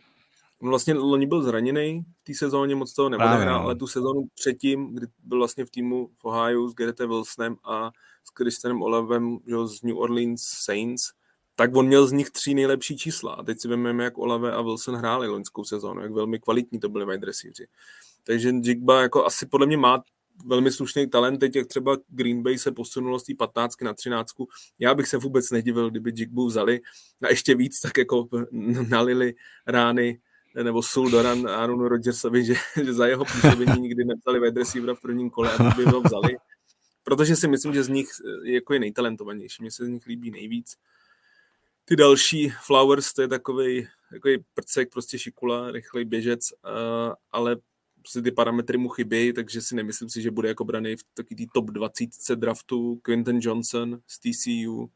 vlastně loni byl zraněný v té sezóně, moc toho neodehrál, no. ale tu sezónu předtím, kdy byl vlastně v týmu v Ohio s Garrettem Wilsonem a s Christianem Olavem že, z New Orleans Saints, tak on měl z nich tří nejlepší čísla. A teď si vezmeme, jak Olave a Wilson hráli loňskou sezónu, jak velmi kvalitní to byli wide receiveri. Takže Jigba jako asi podle mě má velmi slušný talent, teď jak třeba Green Bay se posunulo z té 15 na 13. Já bych se vůbec nedivil, kdyby Jigbu vzali a ještě víc tak jako nalili rány nebo sůl do ran Aaronu Rodgersovi, že, že za jeho působení nikdy nepsali wide receivera v prvním kole a by ho vzali. Protože si myslím, že z nich jako je nejtalentovanější. Mně se z nich líbí nejvíc. Ty další Flowers, to je takový, takový prcek, prostě šikula, rychlej běžec, ale prostě ty parametry mu chybí, takže si nemyslím si, že bude jako braný v taky tý top 20 draftu Quentin Johnson z TCU,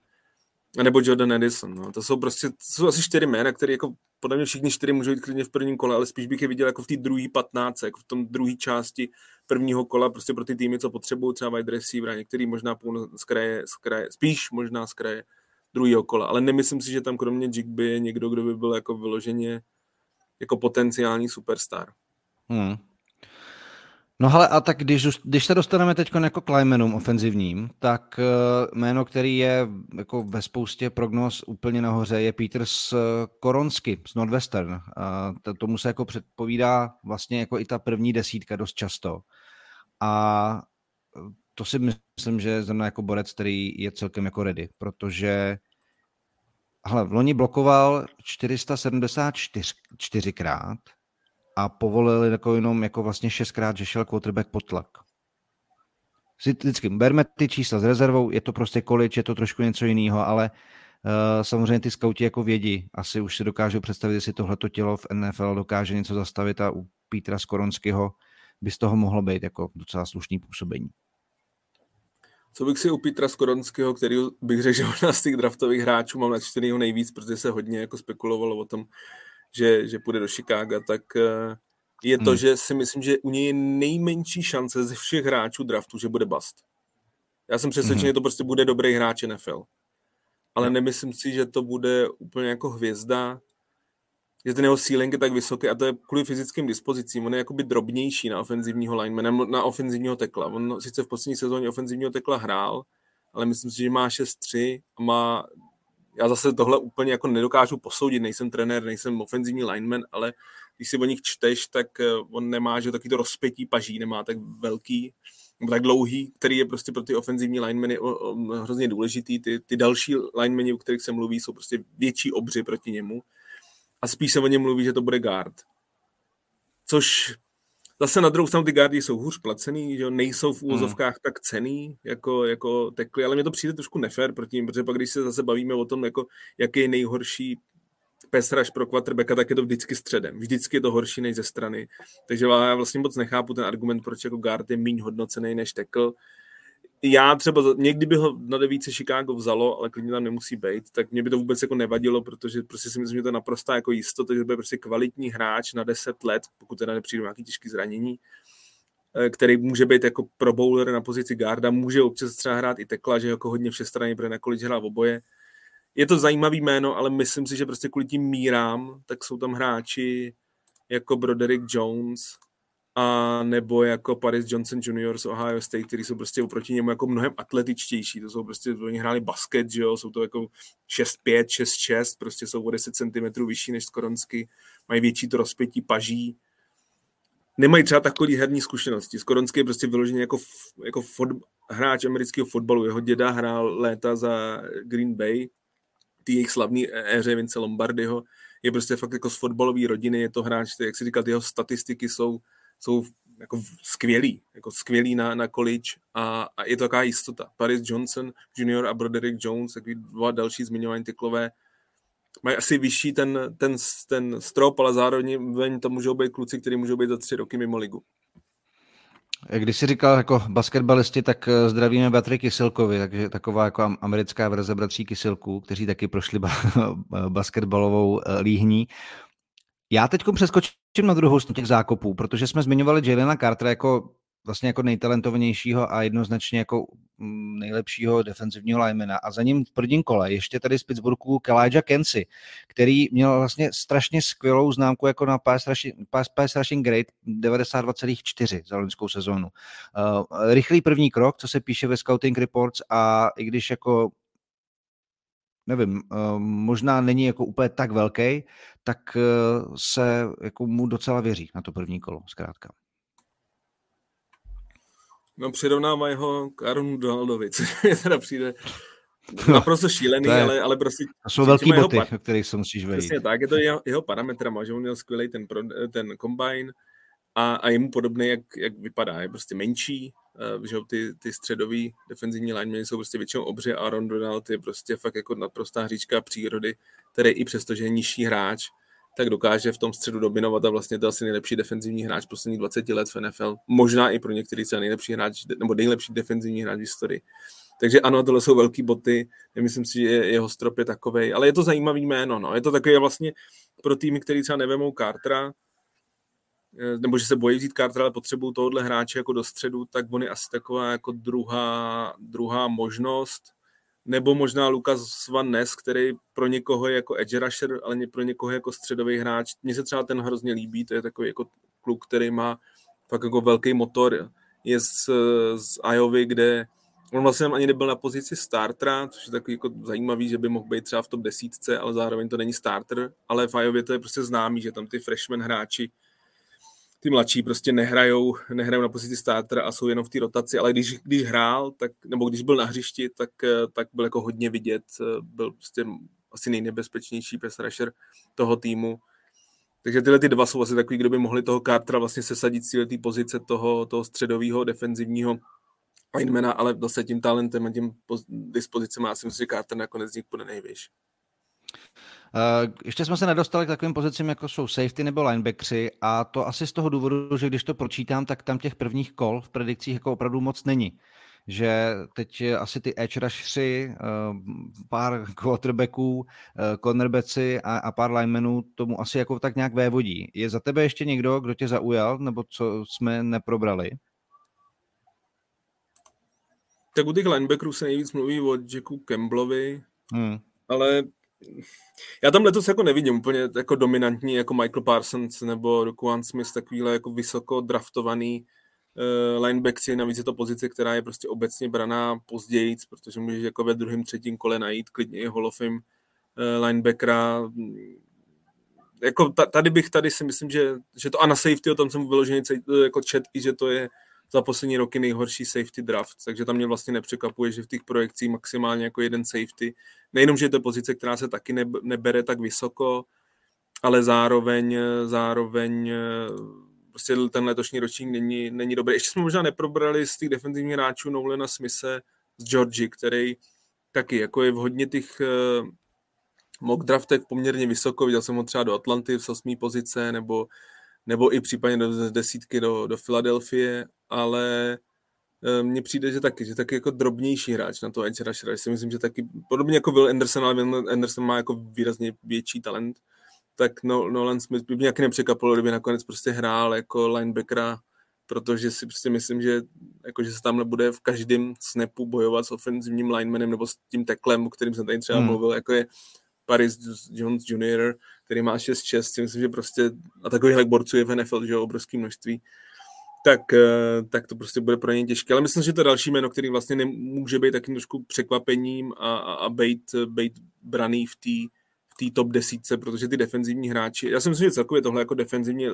nebo Jordan Edison. No. To jsou prostě to jsou asi čtyři jména, které jako podle mě všichni čtyři můžou jít klidně v prvním kole, ale spíš bych je viděl jako v té druhé 15, jako v tom druhé části prvního kola, prostě pro ty týmy, co potřebují třeba wide receiver, některý možná z kraje, z kraje, spíš možná z kraje druhého kola, ale nemyslím si, že tam kromě Jigby je někdo, kdo by byl jako vyloženě jako potenciální superstar. Hmm. No ale a tak když, když se dostaneme teď jako k ofenzivním, tak uh, jméno, který je jako ve spoustě prognóz úplně nahoře, je Peters Koronsky z Northwestern. To, tomu se jako předpovídá vlastně jako i ta první desítka dost často. A to si myslím, že je zrovna jako borec, který je celkem jako ready, protože hele, v loni blokoval 474 krát a povolili jako jenom jako vlastně šestkrát, že šel quarterback pod tlak. Vždycky berme ty čísla s rezervou, je to prostě količ, je to trošku něco jiného, ale uh, samozřejmě ty skauti jako vědí, asi už si dokážou představit, jestli tohleto tělo v NFL dokáže něco zastavit a u Petra Skoronského by z toho mohlo být jako docela slušný působení. Co bych si u Petra Skoronského, který bych řekl, že z těch draftových hráčů mám načtenýho nejvíc, protože se hodně jako spekulovalo o tom, že, že půjde do Chicaga, tak eh, je to, hmm. že si myslím, že u něj je nejmenší šance ze všech hráčů draftu, že bude bust. Já jsem přesvědčený, hmm. že to prostě bude dobrý hráč NFL. Ale hmm. nemyslím si, že to bude úplně jako hvězda, že ten jeho ceiling je tak vysoký a to je kvůli fyzickým dispozicím. On je jakoby drobnější na ofenzivního linemana, na ofenzivního tekla. On sice v poslední sezóně ofenzivního tekla hrál, ale myslím si, že má 6-3 a má já zase tohle úplně jako nedokážu posoudit, nejsem trenér, nejsem ofenzivní lineman, ale když si o nich čteš, tak eh, on nemá, že taky to rozpětí paží nemá tak velký, nebo tak dlouhý, který je prostě pro ty ofenzivní linemany hrozně důležitý. Ty, ty další linemany, o kterých se mluví, jsou prostě větší obři proti němu a spíš se o něm mluví, že to bude guard. Což zase na druhou stranu ty guardy jsou hůř placený, že nejsou v úvozovkách hmm. tak cený jako, jako tekly, ale mně to přijde trošku nefér proti ním, protože pak když se zase bavíme o tom, jako, jaký je nejhorší pesraž pro quarterbacka, tak je to vždycky středem. Vždycky je to horší než ze strany. Takže já vlastně moc nechápu ten argument, proč jako guard je méně hodnocený než tekl já třeba, někdy by ho na devíce Chicago vzalo, ale klidně tam nemusí být, tak mě by to vůbec jako nevadilo, protože prostě si myslím, že to je naprosto jako jistota, že bude prostě kvalitní hráč na 10 let, pokud teda nepřijde nějaký těžký zranění, eh, který může být jako pro bowler na pozici garda, může občas třeba hrát i tekla, že jako hodně všestranně, protože na količ hrál oboje. Je to zajímavý jméno, ale myslím si, že prostě kvůli tím mírám, tak jsou tam hráči jako Broderick Jones, a nebo jako Paris Johnson Jr. z Ohio State, který jsou prostě oproti němu jako mnohem atletičtější, to jsou prostě, oni hráli basket, že jo, jsou to jako 6-5, 6-6, prostě jsou o 10 cm vyšší než Skoronsky, mají větší to rozpětí paží, nemají třeba takový herní zkušenosti. Skoronsky je prostě vyložený jako, jako fot, hráč amerického fotbalu, jeho děda hrál léta za Green Bay, ty jejich slavný éře Vince Lombardyho, je prostě fakt jako z fotbalové rodiny, je to hráč, jak si říkal, jeho statistiky jsou jsou jako skvělí, jako skvělí na, na college a, a, je to taková jistota. Paris Johnson Junior a Broderick Jones, takový dva další zmiňovaní tyklové, mají asi vyšší ten, ten, ten strop, ale zároveň to můžou být kluci, kteří můžou být za tři roky mimo ligu. Když jsi říkal jako basketbalisti, tak eh, zdravíme Batry Kysilkovi, takže taková jako americká verze bratří Kysilků, kteří taky prošli basketbalovou eh, líhní. Já teď přeskočím na druhou stranu těch zákopů, protože jsme zmiňovali Jelena Cartera jako vlastně jako nejtalentovanějšího a jednoznačně jako mm, nejlepšího defenzivního linemana. A za ním v prvním kole ještě tady z Pittsburghu Kalijah Kensi, který měl vlastně strašně skvělou známku jako na pass rushing, pass, pass rushing grade 92,4 za loňskou sezónu. Uh, rychlý první krok, co se píše ve Scouting Reports a i když jako nevím, uh, možná není jako úplně tak velký, tak uh, se jako mu docela věří na to první kolo, zkrátka. No přirovnává jeho k Aronu Donaldovi, což mi teda přijde naprosto šílený, je, ale, ale prostě... To jsou velký boty, jeho, o kterých se musíš vejít. Přesně tak, je to jeho, jeho parametrama, že on měl skvělý ten, ten combine a, a je mu podobný, jak, jak vypadá. Je prostě menší, uh, že ty, ty středový defenzivní linemeny jsou prostě většinou obře a Aaron Donald je prostě fakt jako naprostá hříčka přírody, který i přesto, že je nižší hráč, tak dokáže v tom středu dominovat a vlastně to asi nejlepší defenzivní hráč posledních 20 let v NFL. Možná i pro některý třeba nejlepší hráč, nebo nejlepší defenzivní hráč v historii. Takže ano, tohle jsou velký boty, nemyslím si, že jeho strop je takový, ale je to zajímavý jméno, no. Je to takové vlastně pro týmy, který třeba nevemou Cartera, Eh, nebo že se bojí vzít Carter, ale potřebují tohohle hráče jako do středu, tak on je asi taková jako druhá, druhá možnost. Nebo možná Lukas Van Ness, který pro někoho je jako edge rusher, ale pro někoho je jako středový hráč. Mně se třeba ten hrozně líbí, to je takový jako kluk, který má fakt jako velký motor. Je z, z Iovy, kde on vlastně ani nebyl na pozici startera, což je takový jako zajímavý, že by mohl být třeba v top desítce, ale zároveň to není starter, ale v Iově to je prostě známý, že tam ty freshman hráči ty mladší prostě nehrajou, nehrajou na pozici startera a jsou jenom v té rotaci, ale když, když hrál, tak, nebo když byl na hřišti, tak, tak byl jako hodně vidět, byl prostě asi nejnebezpečnější pass rusher toho týmu. Takže tyhle ty dva jsou asi takový, kdo by mohli toho Cartera vlastně sesadit z té pozice toho, toho středového defenzivního linemana, ale zase tím talentem a tím dispozicem já si myslím, že Carter nakonec z nich bude nejvyšší. Uh, ještě jsme se nedostali k takovým pozicím, jako jsou safety nebo linebackři a to asi z toho důvodu, že když to pročítám, tak tam těch prvních kol v predikcích jako opravdu moc není. Že teď asi ty edge rushři, uh, pár quarterbacků, uh, cornerbacki a, a pár linemenů tomu asi jako tak nějak vévodí. Je za tebe ještě někdo, kdo tě zaujal, nebo co jsme neprobrali? Tak u těch linebackerů se nejvíc mluví o Jacku Campbellovi, hmm. ale já tam letos jako nevidím úplně jako dominantní jako Michael Parsons nebo Rokuan Smith, takovýhle jako vysoko draftovaný uh, linebackři, navíc je to pozice, která je prostě obecně braná později, protože můžeš jako ve druhém, třetím kole najít klidně i Hall of Fame uh, linebackera. Jako tady bych, tady si myslím, že, že to a na safety, o tom jsem vyložený jako chat, i že to je za poslední roky nejhorší safety draft, takže tam mě vlastně nepřekvapuje, že v těch projekcích maximálně jako jeden safety. Nejenom, že je to pozice, která se taky nebere tak vysoko, ale zároveň, zároveň prostě ten letošní ročník není, není dobrý. Ještě jsme možná neprobrali z těch defenzivních hráčů Nolena Smise z Georgie, který taky jako je v hodně těch uh, mock draftech poměrně vysoko. Viděl jsem ho třeba do Atlanty v 8. pozice, nebo nebo i případně do desítky do, do Filadelfie, ale eh, mně přijde, že taky, že taky jako drobnější hráč na to edge rushera. Si myslím, že taky, podobně jako Will Anderson, ale Anderson má jako výrazně větší talent, tak no, Nolan Smith by mě nějaký nepřekvapilo, kdyby nakonec prostě hrál jako linebackera, protože si prostě myslím, že, jako, že se tam nebude v každém snapu bojovat s ofenzivním linemanem nebo s tím teklem, o kterým jsem tady třeba hmm. mluvil, jako je Paris Jones Jr., který má 6-6, si myslím, že prostě a takových borců je v NFL, že jo, obrovské množství, tak, eh, tak to prostě bude pro ně těžké. Ale myslím, že to další jméno, který vlastně nemůže být takým trošku překvapením a, a, a být, být braný v té v té top desítce, protože ty defenzivní hráči, já si myslím, že celkově tohle jako defenzivně,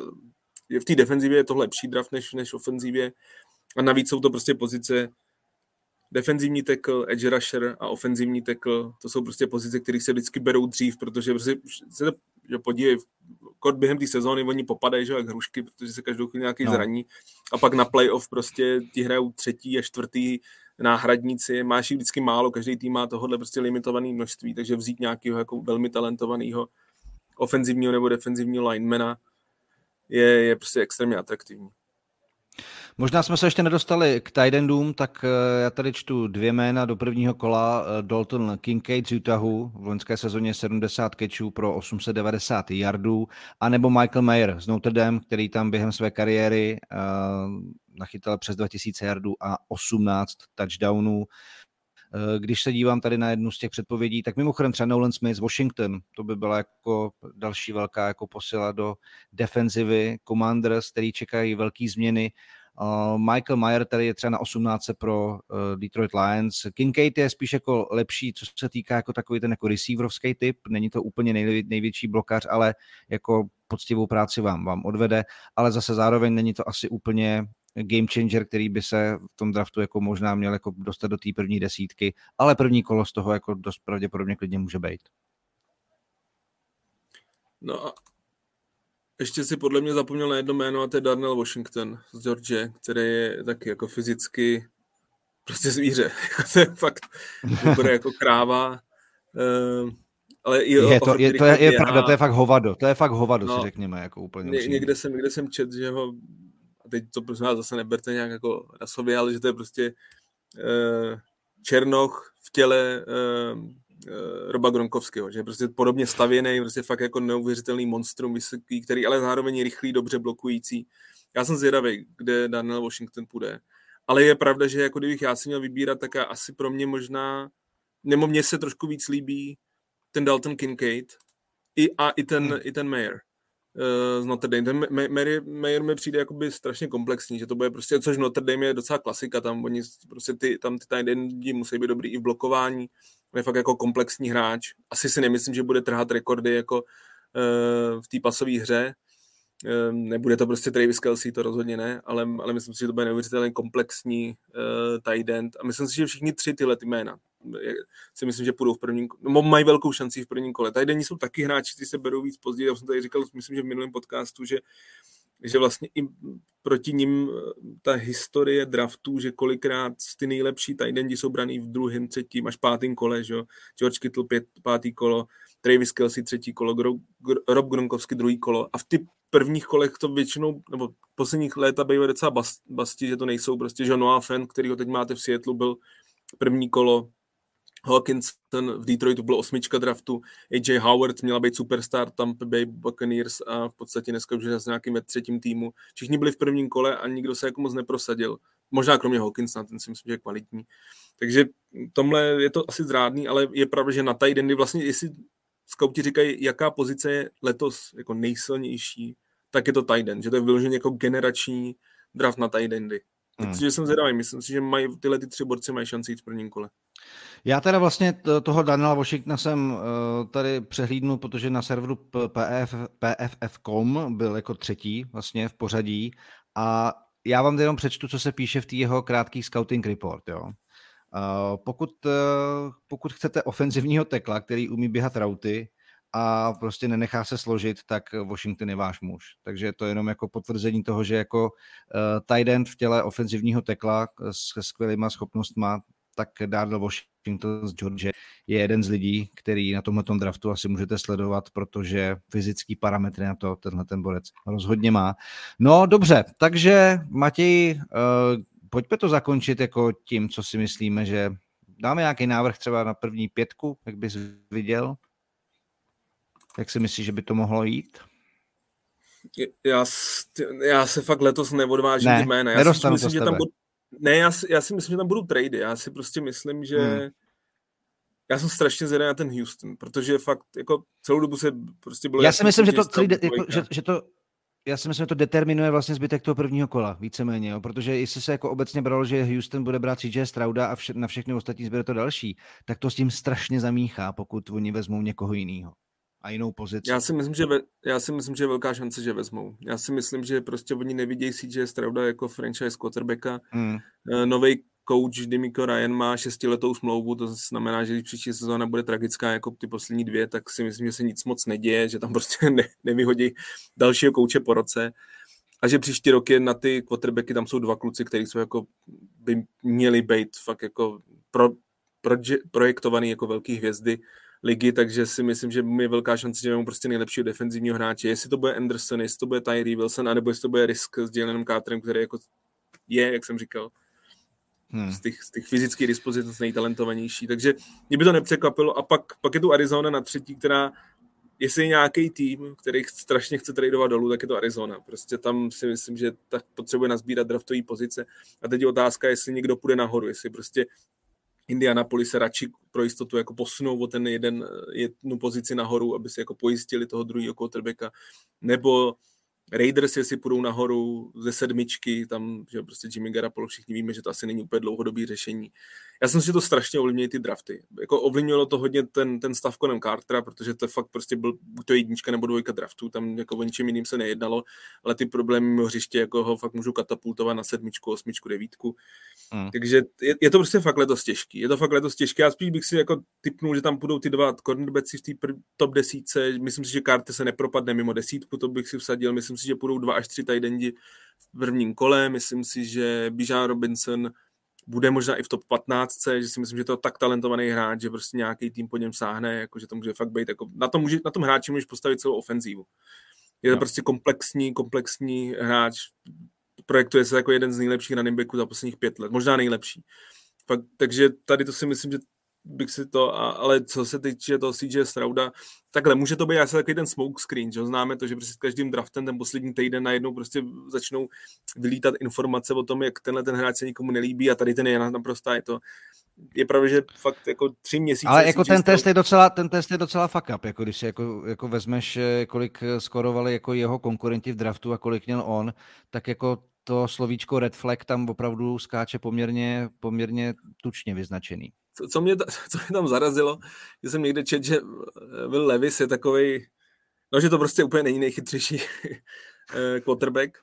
v té defenzivě je to lepší draft než, než ofenzivě a navíc jsou to prostě pozice, defenzivní tackle, edge rusher a ofenzivní tackle, to jsou prostě pozice, které se vždycky berou dřív, protože prostě se to, že podívej, kod během té sezóny oni popadají, že jak hrušky, protože se každou chvíli nějaký no. zraní a pak na playoff prostě ti hrajou třetí a čtvrtý náhradníci, máš jich vždycky málo, každý tým má tohohle prostě limitované množství, takže vzít nějakého jako velmi talentovaného ofenzivního nebo defenzivního linemana je, je prostě extrémně atraktivní. Možná jsme se ještě nedostali k tight endům, tak eh, já tady čtu dvě jména do prvního kola. Eh, Dalton Kincaid z Utahu, v loňské sezóně 70 catchů pro 890 yardů, anebo Michael Mayer z Notre Dame, který tam během své kariéry uh, nachytal přes 2000 yardů a 18 touchdownů. Když se dívám tady na jednu z těch předpovědí, tak mimochodem třeba Nolan Smith z Washington, to by byla jako další velká jako posila do defenzivy Commanders, který čekají velké změny. Uh, Michael Mayer tady je třeba na 18 pro uh, Detroit Lions. Kincaid je spíš jako lepší, co se týká jako takový ten jako receiverovský typ. Není to úplně nej, největší blokař, ale jako poctivou práci vám, vám odvede, ale zase zároveň není to asi úplně game changer, který by se v tom draftu jako možná měl jako dostat do té první desítky, ale první kolo z toho jako dost pravděpodobně klidně může být. No ještě si podle mě zapomněl na jedno jméno a to je Darnell Washington z George, který je taky jako fyzicky prostě zvíře. to je fakt bude jako kráva. Uh, ale je, je, to, je, to je, je pravda, to je fakt hovado, to je fakt hovado, no, si řekněme, jako úplně ně, někde, jsem, někde jsem čet, že ho, a teď to prosím vás zase neberte nějak jako sobě, ale že to je prostě uh, černoch v těle uh, Roba Gronkovského, že je prostě podobně stavěný, prostě fakt jako neuvěřitelný monstrum vysoký, který ale zároveň je rychlý, dobře blokující. Já jsem zvědavý, kde Daniel Washington půjde. Ale je pravda, že jako kdybych já si měl vybírat, tak asi pro mě možná, nebo mně se trošku víc líbí ten Dalton Kincaid i, a i ten, hmm. i ten Mayer z Notre Dame. Ten Mayer, Mayer mi přijde jakoby strašně komplexní, že to bude prostě, což Notre Dame je docela klasika, tam oni prostě ty, tam ty tight musí být dobrý i v blokování, je fakt jako komplexní hráč. Asi si nemyslím, že bude trhat rekordy jako uh, v té pasové hře. Uh, nebude to prostě Travis Kelsey, to rozhodně ne, ale, ale myslím si, že to bude neuvěřitelně komplexní uh, tight end. A myslím si, že všichni tři tyhle ty jména, si myslím, že půjdou v prvním, no, mají velkou šanci v prvním kole. Tady jsou taky hráči, kteří se berou víc později. Já jsem tady říkal, myslím, že v minulém podcastu, že že vlastně i proti ním ta historie draftů, že kolikrát ty nejlepší tajdendi jsou braný v druhém, třetím až pátém kole, že jo? George Kittle pět, pátý kolo, Travis Kelsey třetí kolo, Gro, Rob Gronkowski druhý kolo a v ty prvních kolech to většinou, nebo posledních léta bývají docela basti, že to nejsou prostě, že Noah Fan, který ho teď máte v Seattle, byl první kolo, Hawkinson v Detroitu byl osmička draftu, AJ Howard měla být superstar Tampa Bay Buccaneers a v podstatě dneska už je s nějakým ve třetím týmu. Všichni byli v prvním kole a nikdo se jako moc neprosadil. Možná kromě Hawkinsona, ten si myslím, že je kvalitní. Takže tomhle je to asi zrádný, ale je pravda, že na tight endy vlastně, jestli scouti říkají, jaká pozice je letos jako nejsilnější, tak je to tight end, že to je vyloženě jako generační draft na tight endy. Hmm. Takže jsem zvědavý, myslím si, že mají tyhle ty tři borci mají šanci jít v prvním kole. Já teda vlastně toho Daniela Washingtona jsem uh, tady přehlídnu, protože na serveru PF, PFF.com byl jako třetí vlastně v pořadí a já vám jenom přečtu, co se píše v té jeho krátký scouting report. Jo. Uh, pokud, uh, pokud chcete ofenzivního tekla, který umí běhat rauty a prostě nenechá se složit, tak Washington je váš muž. Takže to je jenom jako potvrzení toho, že jako tight end v těle ofenzivního tekla s skvělýma schopnostma, tak Darnell Washington z George je jeden z lidí, který na tomhle draftu asi můžete sledovat, protože fyzický parametry na to tenhle ten borec rozhodně má. No dobře, takže Matěj, uh, pojďme to zakončit jako tím, co si myslíme, že dáme nějaký návrh třeba na první pětku, jak bys viděl? Jak si myslíš, že by to mohlo jít? Já, já se fakt letos neodvážím ne, jména. Já si myslím, že tam budu, ne, já si, já si myslím, že tam budou trady. Já si prostě myslím, že hmm. já jsem strašně zvědavý na ten Houston, protože fakt jako celou dobu se prostě bylo... Já si myslím, že to, celý, jako, že, že to já si myslím, že to determinuje vlastně zbytek toho prvního kola, víceméně, jo? protože jestli se jako obecně bralo, že Houston bude brát CJ Strauda a vše, na všechny ostatní zbyde to další, tak to s tím strašně zamíchá, pokud oni vezmou někoho jiného a jinou pozici. Já si myslím, že, ve, já si myslím, že je velká šance, že vezmou. Já si myslím, že prostě oni nevidějí CJ Strauda jako franchise quarterbacka. Hmm. Eh, Nový coach Dimiko Ryan má šestiletou smlouvu, to znamená, že když příští sezóna bude tragická jako ty poslední dvě, tak si myslím, že se nic moc neděje, že tam prostě ne, nevyhodí dalšího kouče po roce a že příští rok je na ty quarterbacky, tam jsou dva kluci, kteří jsou jako by měli být fakt jako pro, pro, projektovaný jako velký hvězdy ligy, takže si myslím, že je velká šance, že mám prostě nejlepšího defenzivního hráče. Jestli to bude Anderson, jestli to bude Tyree Wilson, anebo jestli to bude Risk s Jalenem Carterem, který jako je, jak jsem říkal, hmm. z, těch, z těch fyzických dispozic nejtalentovanější. Takže mě by to nepřekvapilo. A pak, pak je tu Arizona na třetí, která jestli je nějaký tým, který strašně chce tradovat dolů, tak je to Arizona. Prostě tam si myslím, že tak potřebuje nazbírat draftové pozice. A teď je otázka, jestli někdo půjde nahoru, jestli prostě Indianapolis se radši pro jistotu jako posunou o ten jeden, jednu pozici nahoru, aby si jako pojistili toho druhého quarterbacka, nebo Raiders, jestli půjdou nahoru ze sedmičky, tam, že prostě Jimmy Garoppolo, všichni víme, že to asi není úplně dlouhodobý řešení. Já jsem si to strašně ovlivnil ty drafty. Jako ovlivnilo to hodně ten, ten stav konem Cartera, protože to fakt prostě byl buď to jednička nebo dvojka draftu, tam jako o ničem jiným se nejednalo, ale ty problémy mimo hřiště jako ho fakt můžu katapultovat na sedmičku, osmičku, devítku. Mm. Takže je, je, to prostě fakt letos těžký. Je to fakt letos těžké. Já spíš bych si jako typnul, že tam budou ty dva cornerbacki v té top desítce. Myslím si, že Carter se nepropadne mimo desítku, to bych si vsadil. Myslím si, že budou dva až tři tajdendi v prvním kole. Myslím si, že Bijan Robinson bude možná i v top 15, že si myslím, že to je tak talentovaný hráč, že prostě nějaký tým po něm sáhne, jako že to může fakt být, jako, na, tom může, na tom hráči můžeš postavit celou ofenzívu. Je to no. prostě komplexní, komplexní hráč, projektuje se jako jeden z nejlepších running backů za posledních pět let, možná nejlepší. Fakt, takže tady to si myslím, že bych si to, a, ale co se týče toho CJ Strauda, takhle může to být asi takový ten smoke screen, že známe to, že prostě s každým draftem ten poslední týden najednou prostě začnou vylítat informace o tom, jak tenhle ten hráč se nikomu nelíbí a tady ten je naprosto, je to, je pravda, že fakt jako tři měsíce. Ale jako ten test, je docela, ten test je docela fuck up, jako když si jako, jako vezmeš, eh, kolik skorovali jako jeho konkurenti v draftu a kolik měl on, tak jako to slovíčko red flag tam opravdu skáče poměrně, poměrně tučně vyznačený co, co, mě, co mě tam zarazilo, že jsem někde čet, že Will Levis je takový, no že to prostě úplně není nejchytřejší eh, quarterback.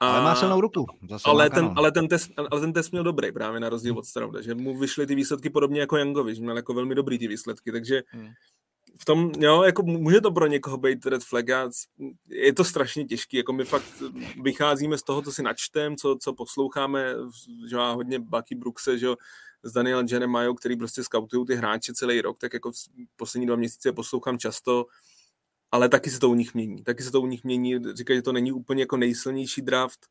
A, ale má silnou ruku. Zase ale, ten, ale, ten test, ale ten test měl dobrý právě na rozdíl od Strouda, že mu vyšly ty výsledky podobně jako Jangovi, že měl jako velmi dobrý ty výsledky, takže hmm. v tom, jo, jako může to pro někoho být red flag, je to strašně těžký, jako my fakt vycházíme z toho, co si načtem, co, co posloucháme, že má hodně Bucky Brookse, že jo, s Danielem Jeremiah, který prostě skautují ty hráče celý rok, tak jako poslední dva měsíce poslouchám často, ale taky se to u nich mění. Taky se to u nich mění, říkají, že to není úplně jako nejsilnější draft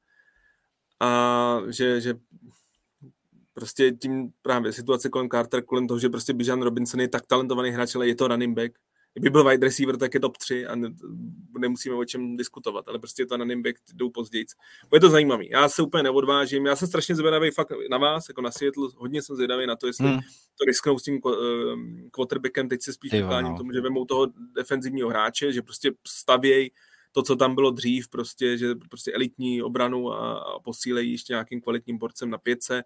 a že, že prostě tím právě situace kolem Carter, kolem toho, že prostě Bijan Robinson je tak talentovaný hráč, ale je to running back, kdyby byl wide receiver, tak je top 3 a ne, nemusíme o čem diskutovat, ale prostě to na Nimbeck jdou později. Bude to zajímavý. Já se úplně neodvážím, já jsem strašně zvědavý fakt na vás, jako na světlo, hodně jsem zvědavý na to, jestli hmm. to risknou s tím uh, quarterbackem, teď se spíš vykláním no. tomu, že vemou toho defenzivního hráče, že prostě stavějí to, co tam bylo dřív, prostě, že prostě elitní obranu a, a posílejí ještě nějakým kvalitním porcem na pětce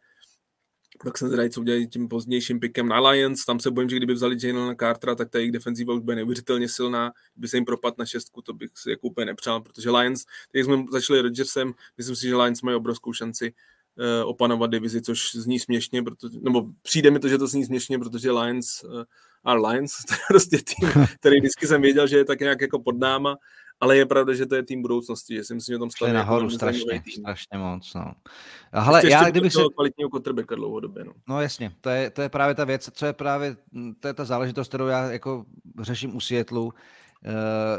tak se zdají, co udělají tím pozdějším pikem na Lions. Tam se bojím, že kdyby vzali Jalen Cartera, tak ta jejich defenziva už bude neuvěřitelně silná. Kdyby se jim propad na šestku, to bych si jako úplně nepřál, protože Lions, když jsme začali Rodgersem, myslím si, že Lions mají obrovskou šanci uh, opanovat divizi, což zní směšně, protože, nebo přijde mi to, že to zní směšně, protože Lions uh, a Lions, to je prostě tým, který vždycky jsem věděl, že je tak nějak jako pod náma ale je pravda, že to je tým budoucnosti, že si myslím, že tam staví nahoru jako strašně, tým. strašně moc, no. Hele, já kdyby se... kvalitního quarterbacka dlouhodobě, no. No jasně, to je, to je právě ta věc, co je právě, to je ta záležitost, kterou já jako řeším u Seattleu. Uh,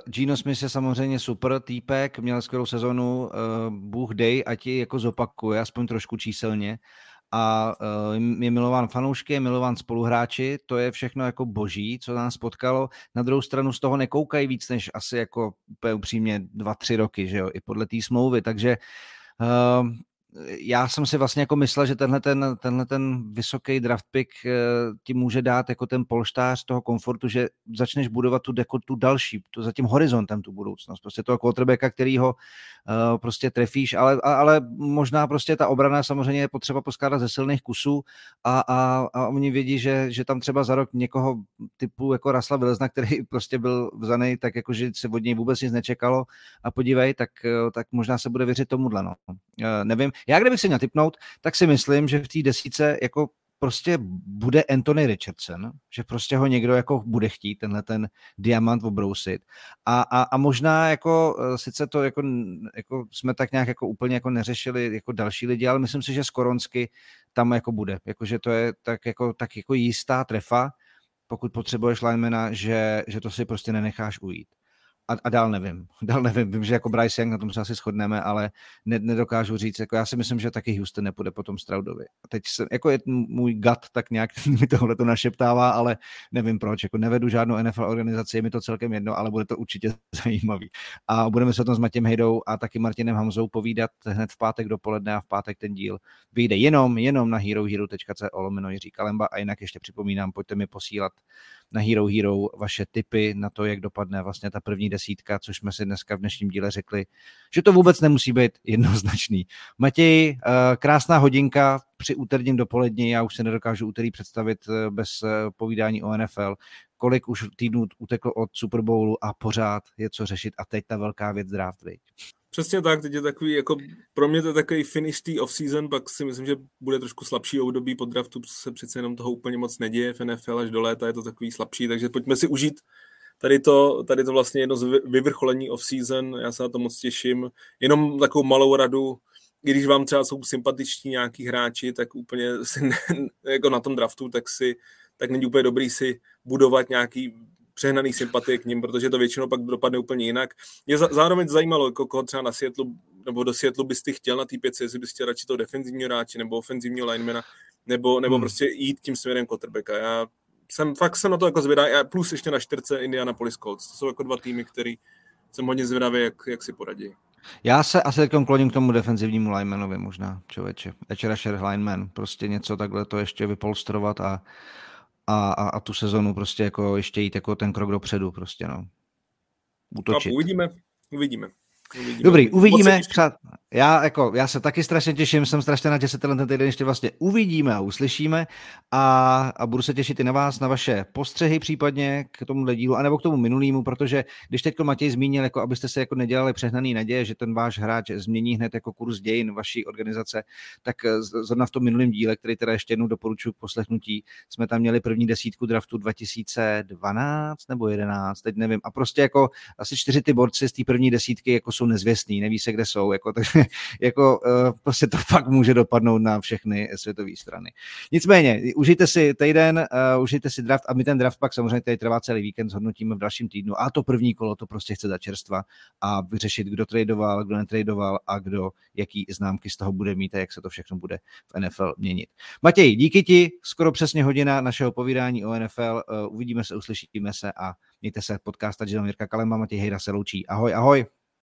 Gino Smith je samozřejmě super týpek, měl skvělou sezonu, uh, Bůh dej, ať ji jako zopakuje, aspoň trošku číselně, a uh, je milován fanoušky, je milován spoluhráči, to je všechno jako boží, co nás potkalo. Na druhou stranu z toho nekoukají víc než asi jako úplně upřímně dva, tři roky, že jo, i podle té smlouvy, takže uh, já jsem si vlastně jako myslel, že tenhle ten, tenhle ten vysoký draft pick eh, ti může dát jako ten polštář toho komfortu, že začneš budovat tu deko, tu další, tu za tím horizontem tu budoucnost. Prostě toho quarterbacka, který ho uh, prostě trefíš, ale, ale možná prostě ta obrana samozřejmě je potřeba poskládat ze silných kusů a, a, a oni vědí, že, že tam třeba za rok někoho typu jako Rasla Vilzna, který prostě byl vzaný tak jako, že se od něj vůbec nic nečekalo a podívej, tak, eh, tak možná se bude věřit tomuhle. No. Nevím, já kdybych si měl typnout, tak si myslím, že v té desíce jako prostě bude Anthony Richardson, že prostě ho někdo jako bude chtít, tenhle ten diamant obrousit. A, a, a možná jako, eh, sice to jako, jako jsme tak nějak jako úplně jako neřešili jako další lidi, ale myslím si, že skoronsky tam jako bude. Jako, že to je tak jako, tak jako jistá trefa, pokud potřebuješ linemana, že, že to si prostě nenecháš ujít a, a dál nevím. Dál nevím. Vím, že jako Bryce Young, na tom se asi shodneme, ale ne, nedokážu říct, jako já si myslím, že taky Houston nepůjde po tom Stroudovi. A teď jsem, jako je můj gut, tak nějak mi tohle to našeptává, ale nevím proč. Jako nevedu žádnou NFL organizaci, je mi to celkem jedno, ale bude to určitě zajímavý. A budeme se o tom s Matěm Hejdou a taky Martinem Hamzou povídat hned v pátek dopoledne a v pátek ten díl vyjde jenom, jenom na herohero.co lomeno Jiří Kalemba a jinak ještě připomínám, pojďte mi posílat na Hero Hero vaše tipy na to, jak dopadne vlastně ta první desítka, což jsme si dneska v dnešním díle řekli, že to vůbec nemusí být jednoznačný. Matěj, eh, krásná hodinka při úterním dopolední, já už se nedokážu úterý představit eh, bez eh, povídání o NFL, kolik už týdnů uteklo od Super Bowlu a pořád je co řešit a teď ta velká věc draft, viď? Přesně tak, teď je takový, jako pro mě to je takový finish té off-season, pak si myslím, že bude trošku slabší období po draftu, se přece jenom toho úplně moc neděje v NFL až do léta, je to takový slabší, takže pojďme si užít tady to, tady to vlastně jedno z vyvrcholení off-season, já se na to moc těším, jenom takovou malou radu, když vám třeba jsou sympatiční nějaký hráči, tak úplně si ne, jako na tom draftu, tak si tak není úplně dobrý si budovat nějaký přehnaný sympatie k ním, protože to většinou pak dopadne úplně jinak. Mě zároveň zajímalo, jako koho třeba na světlu, nebo do světlu bys ty chtěl na té pětce, jestli bys chtěl radši toho defenzivního hráče nebo ofenzivního linemana, nebo, nebo hmm. prostě jít tím směrem quarterbacka. Já jsem fakt jsem na to jako zvědavý, plus ještě na čtyřce Indianapolis Colts. To jsou jako dva týmy, který jsem hodně zvědavý, jak, jak si poradí. Já se asi teď kloním k tomu defenzivnímu linemanovi možná, člověče. Edge rusher lineman, prostě něco takhle to ještě vypolstrovat a a, a, a tu sezonu prostě jako ještě jít jako ten krok dopředu prostě, no. Utočit. A uvidíme, uvidíme. Uvidíme. Dobrý, uvidíme. Já, jako, já se taky strašně těším, jsem strašně že se tenhle ten týden ještě vlastně uvidíme a uslyšíme a, a budu se těšit i na vás, na vaše postřehy případně k tomu dílu, anebo k tomu minulýmu, protože když teď Matěj zmínil, jako abyste se jako nedělali přehnaný naděje, že ten váš hráč změní hned jako kurz dějin vaší organizace, tak zrovna v tom minulém díle, který teda ještě jednou doporučuji k poslechnutí, jsme tam měli první desítku draftu 2012 nebo 11, teď nevím, a prostě jako asi čtyři ty borci z té první desítky jako jsou nezvěstní, neví se, kde jsou, jako, takže jako uh, prostě to fakt může dopadnout na všechny světové strany. Nicméně, užijte si týden, uh, užijte si draft a my ten draft pak samozřejmě tady trvá celý víkend, zhodnotíme v dalším týdnu a to první kolo to prostě chce za čerstva a vyřešit, kdo tradoval, kdo netradoval a kdo jaký známky z toho bude mít a jak se to všechno bude v NFL měnit. Matěj, díky ti, skoro přesně hodina našeho povídání o NFL, uh, uvidíme se, uslyšíme se a mějte se, podcast Jirka Kalema, Matěj Hejda se loučí. Ahoj, ahoj.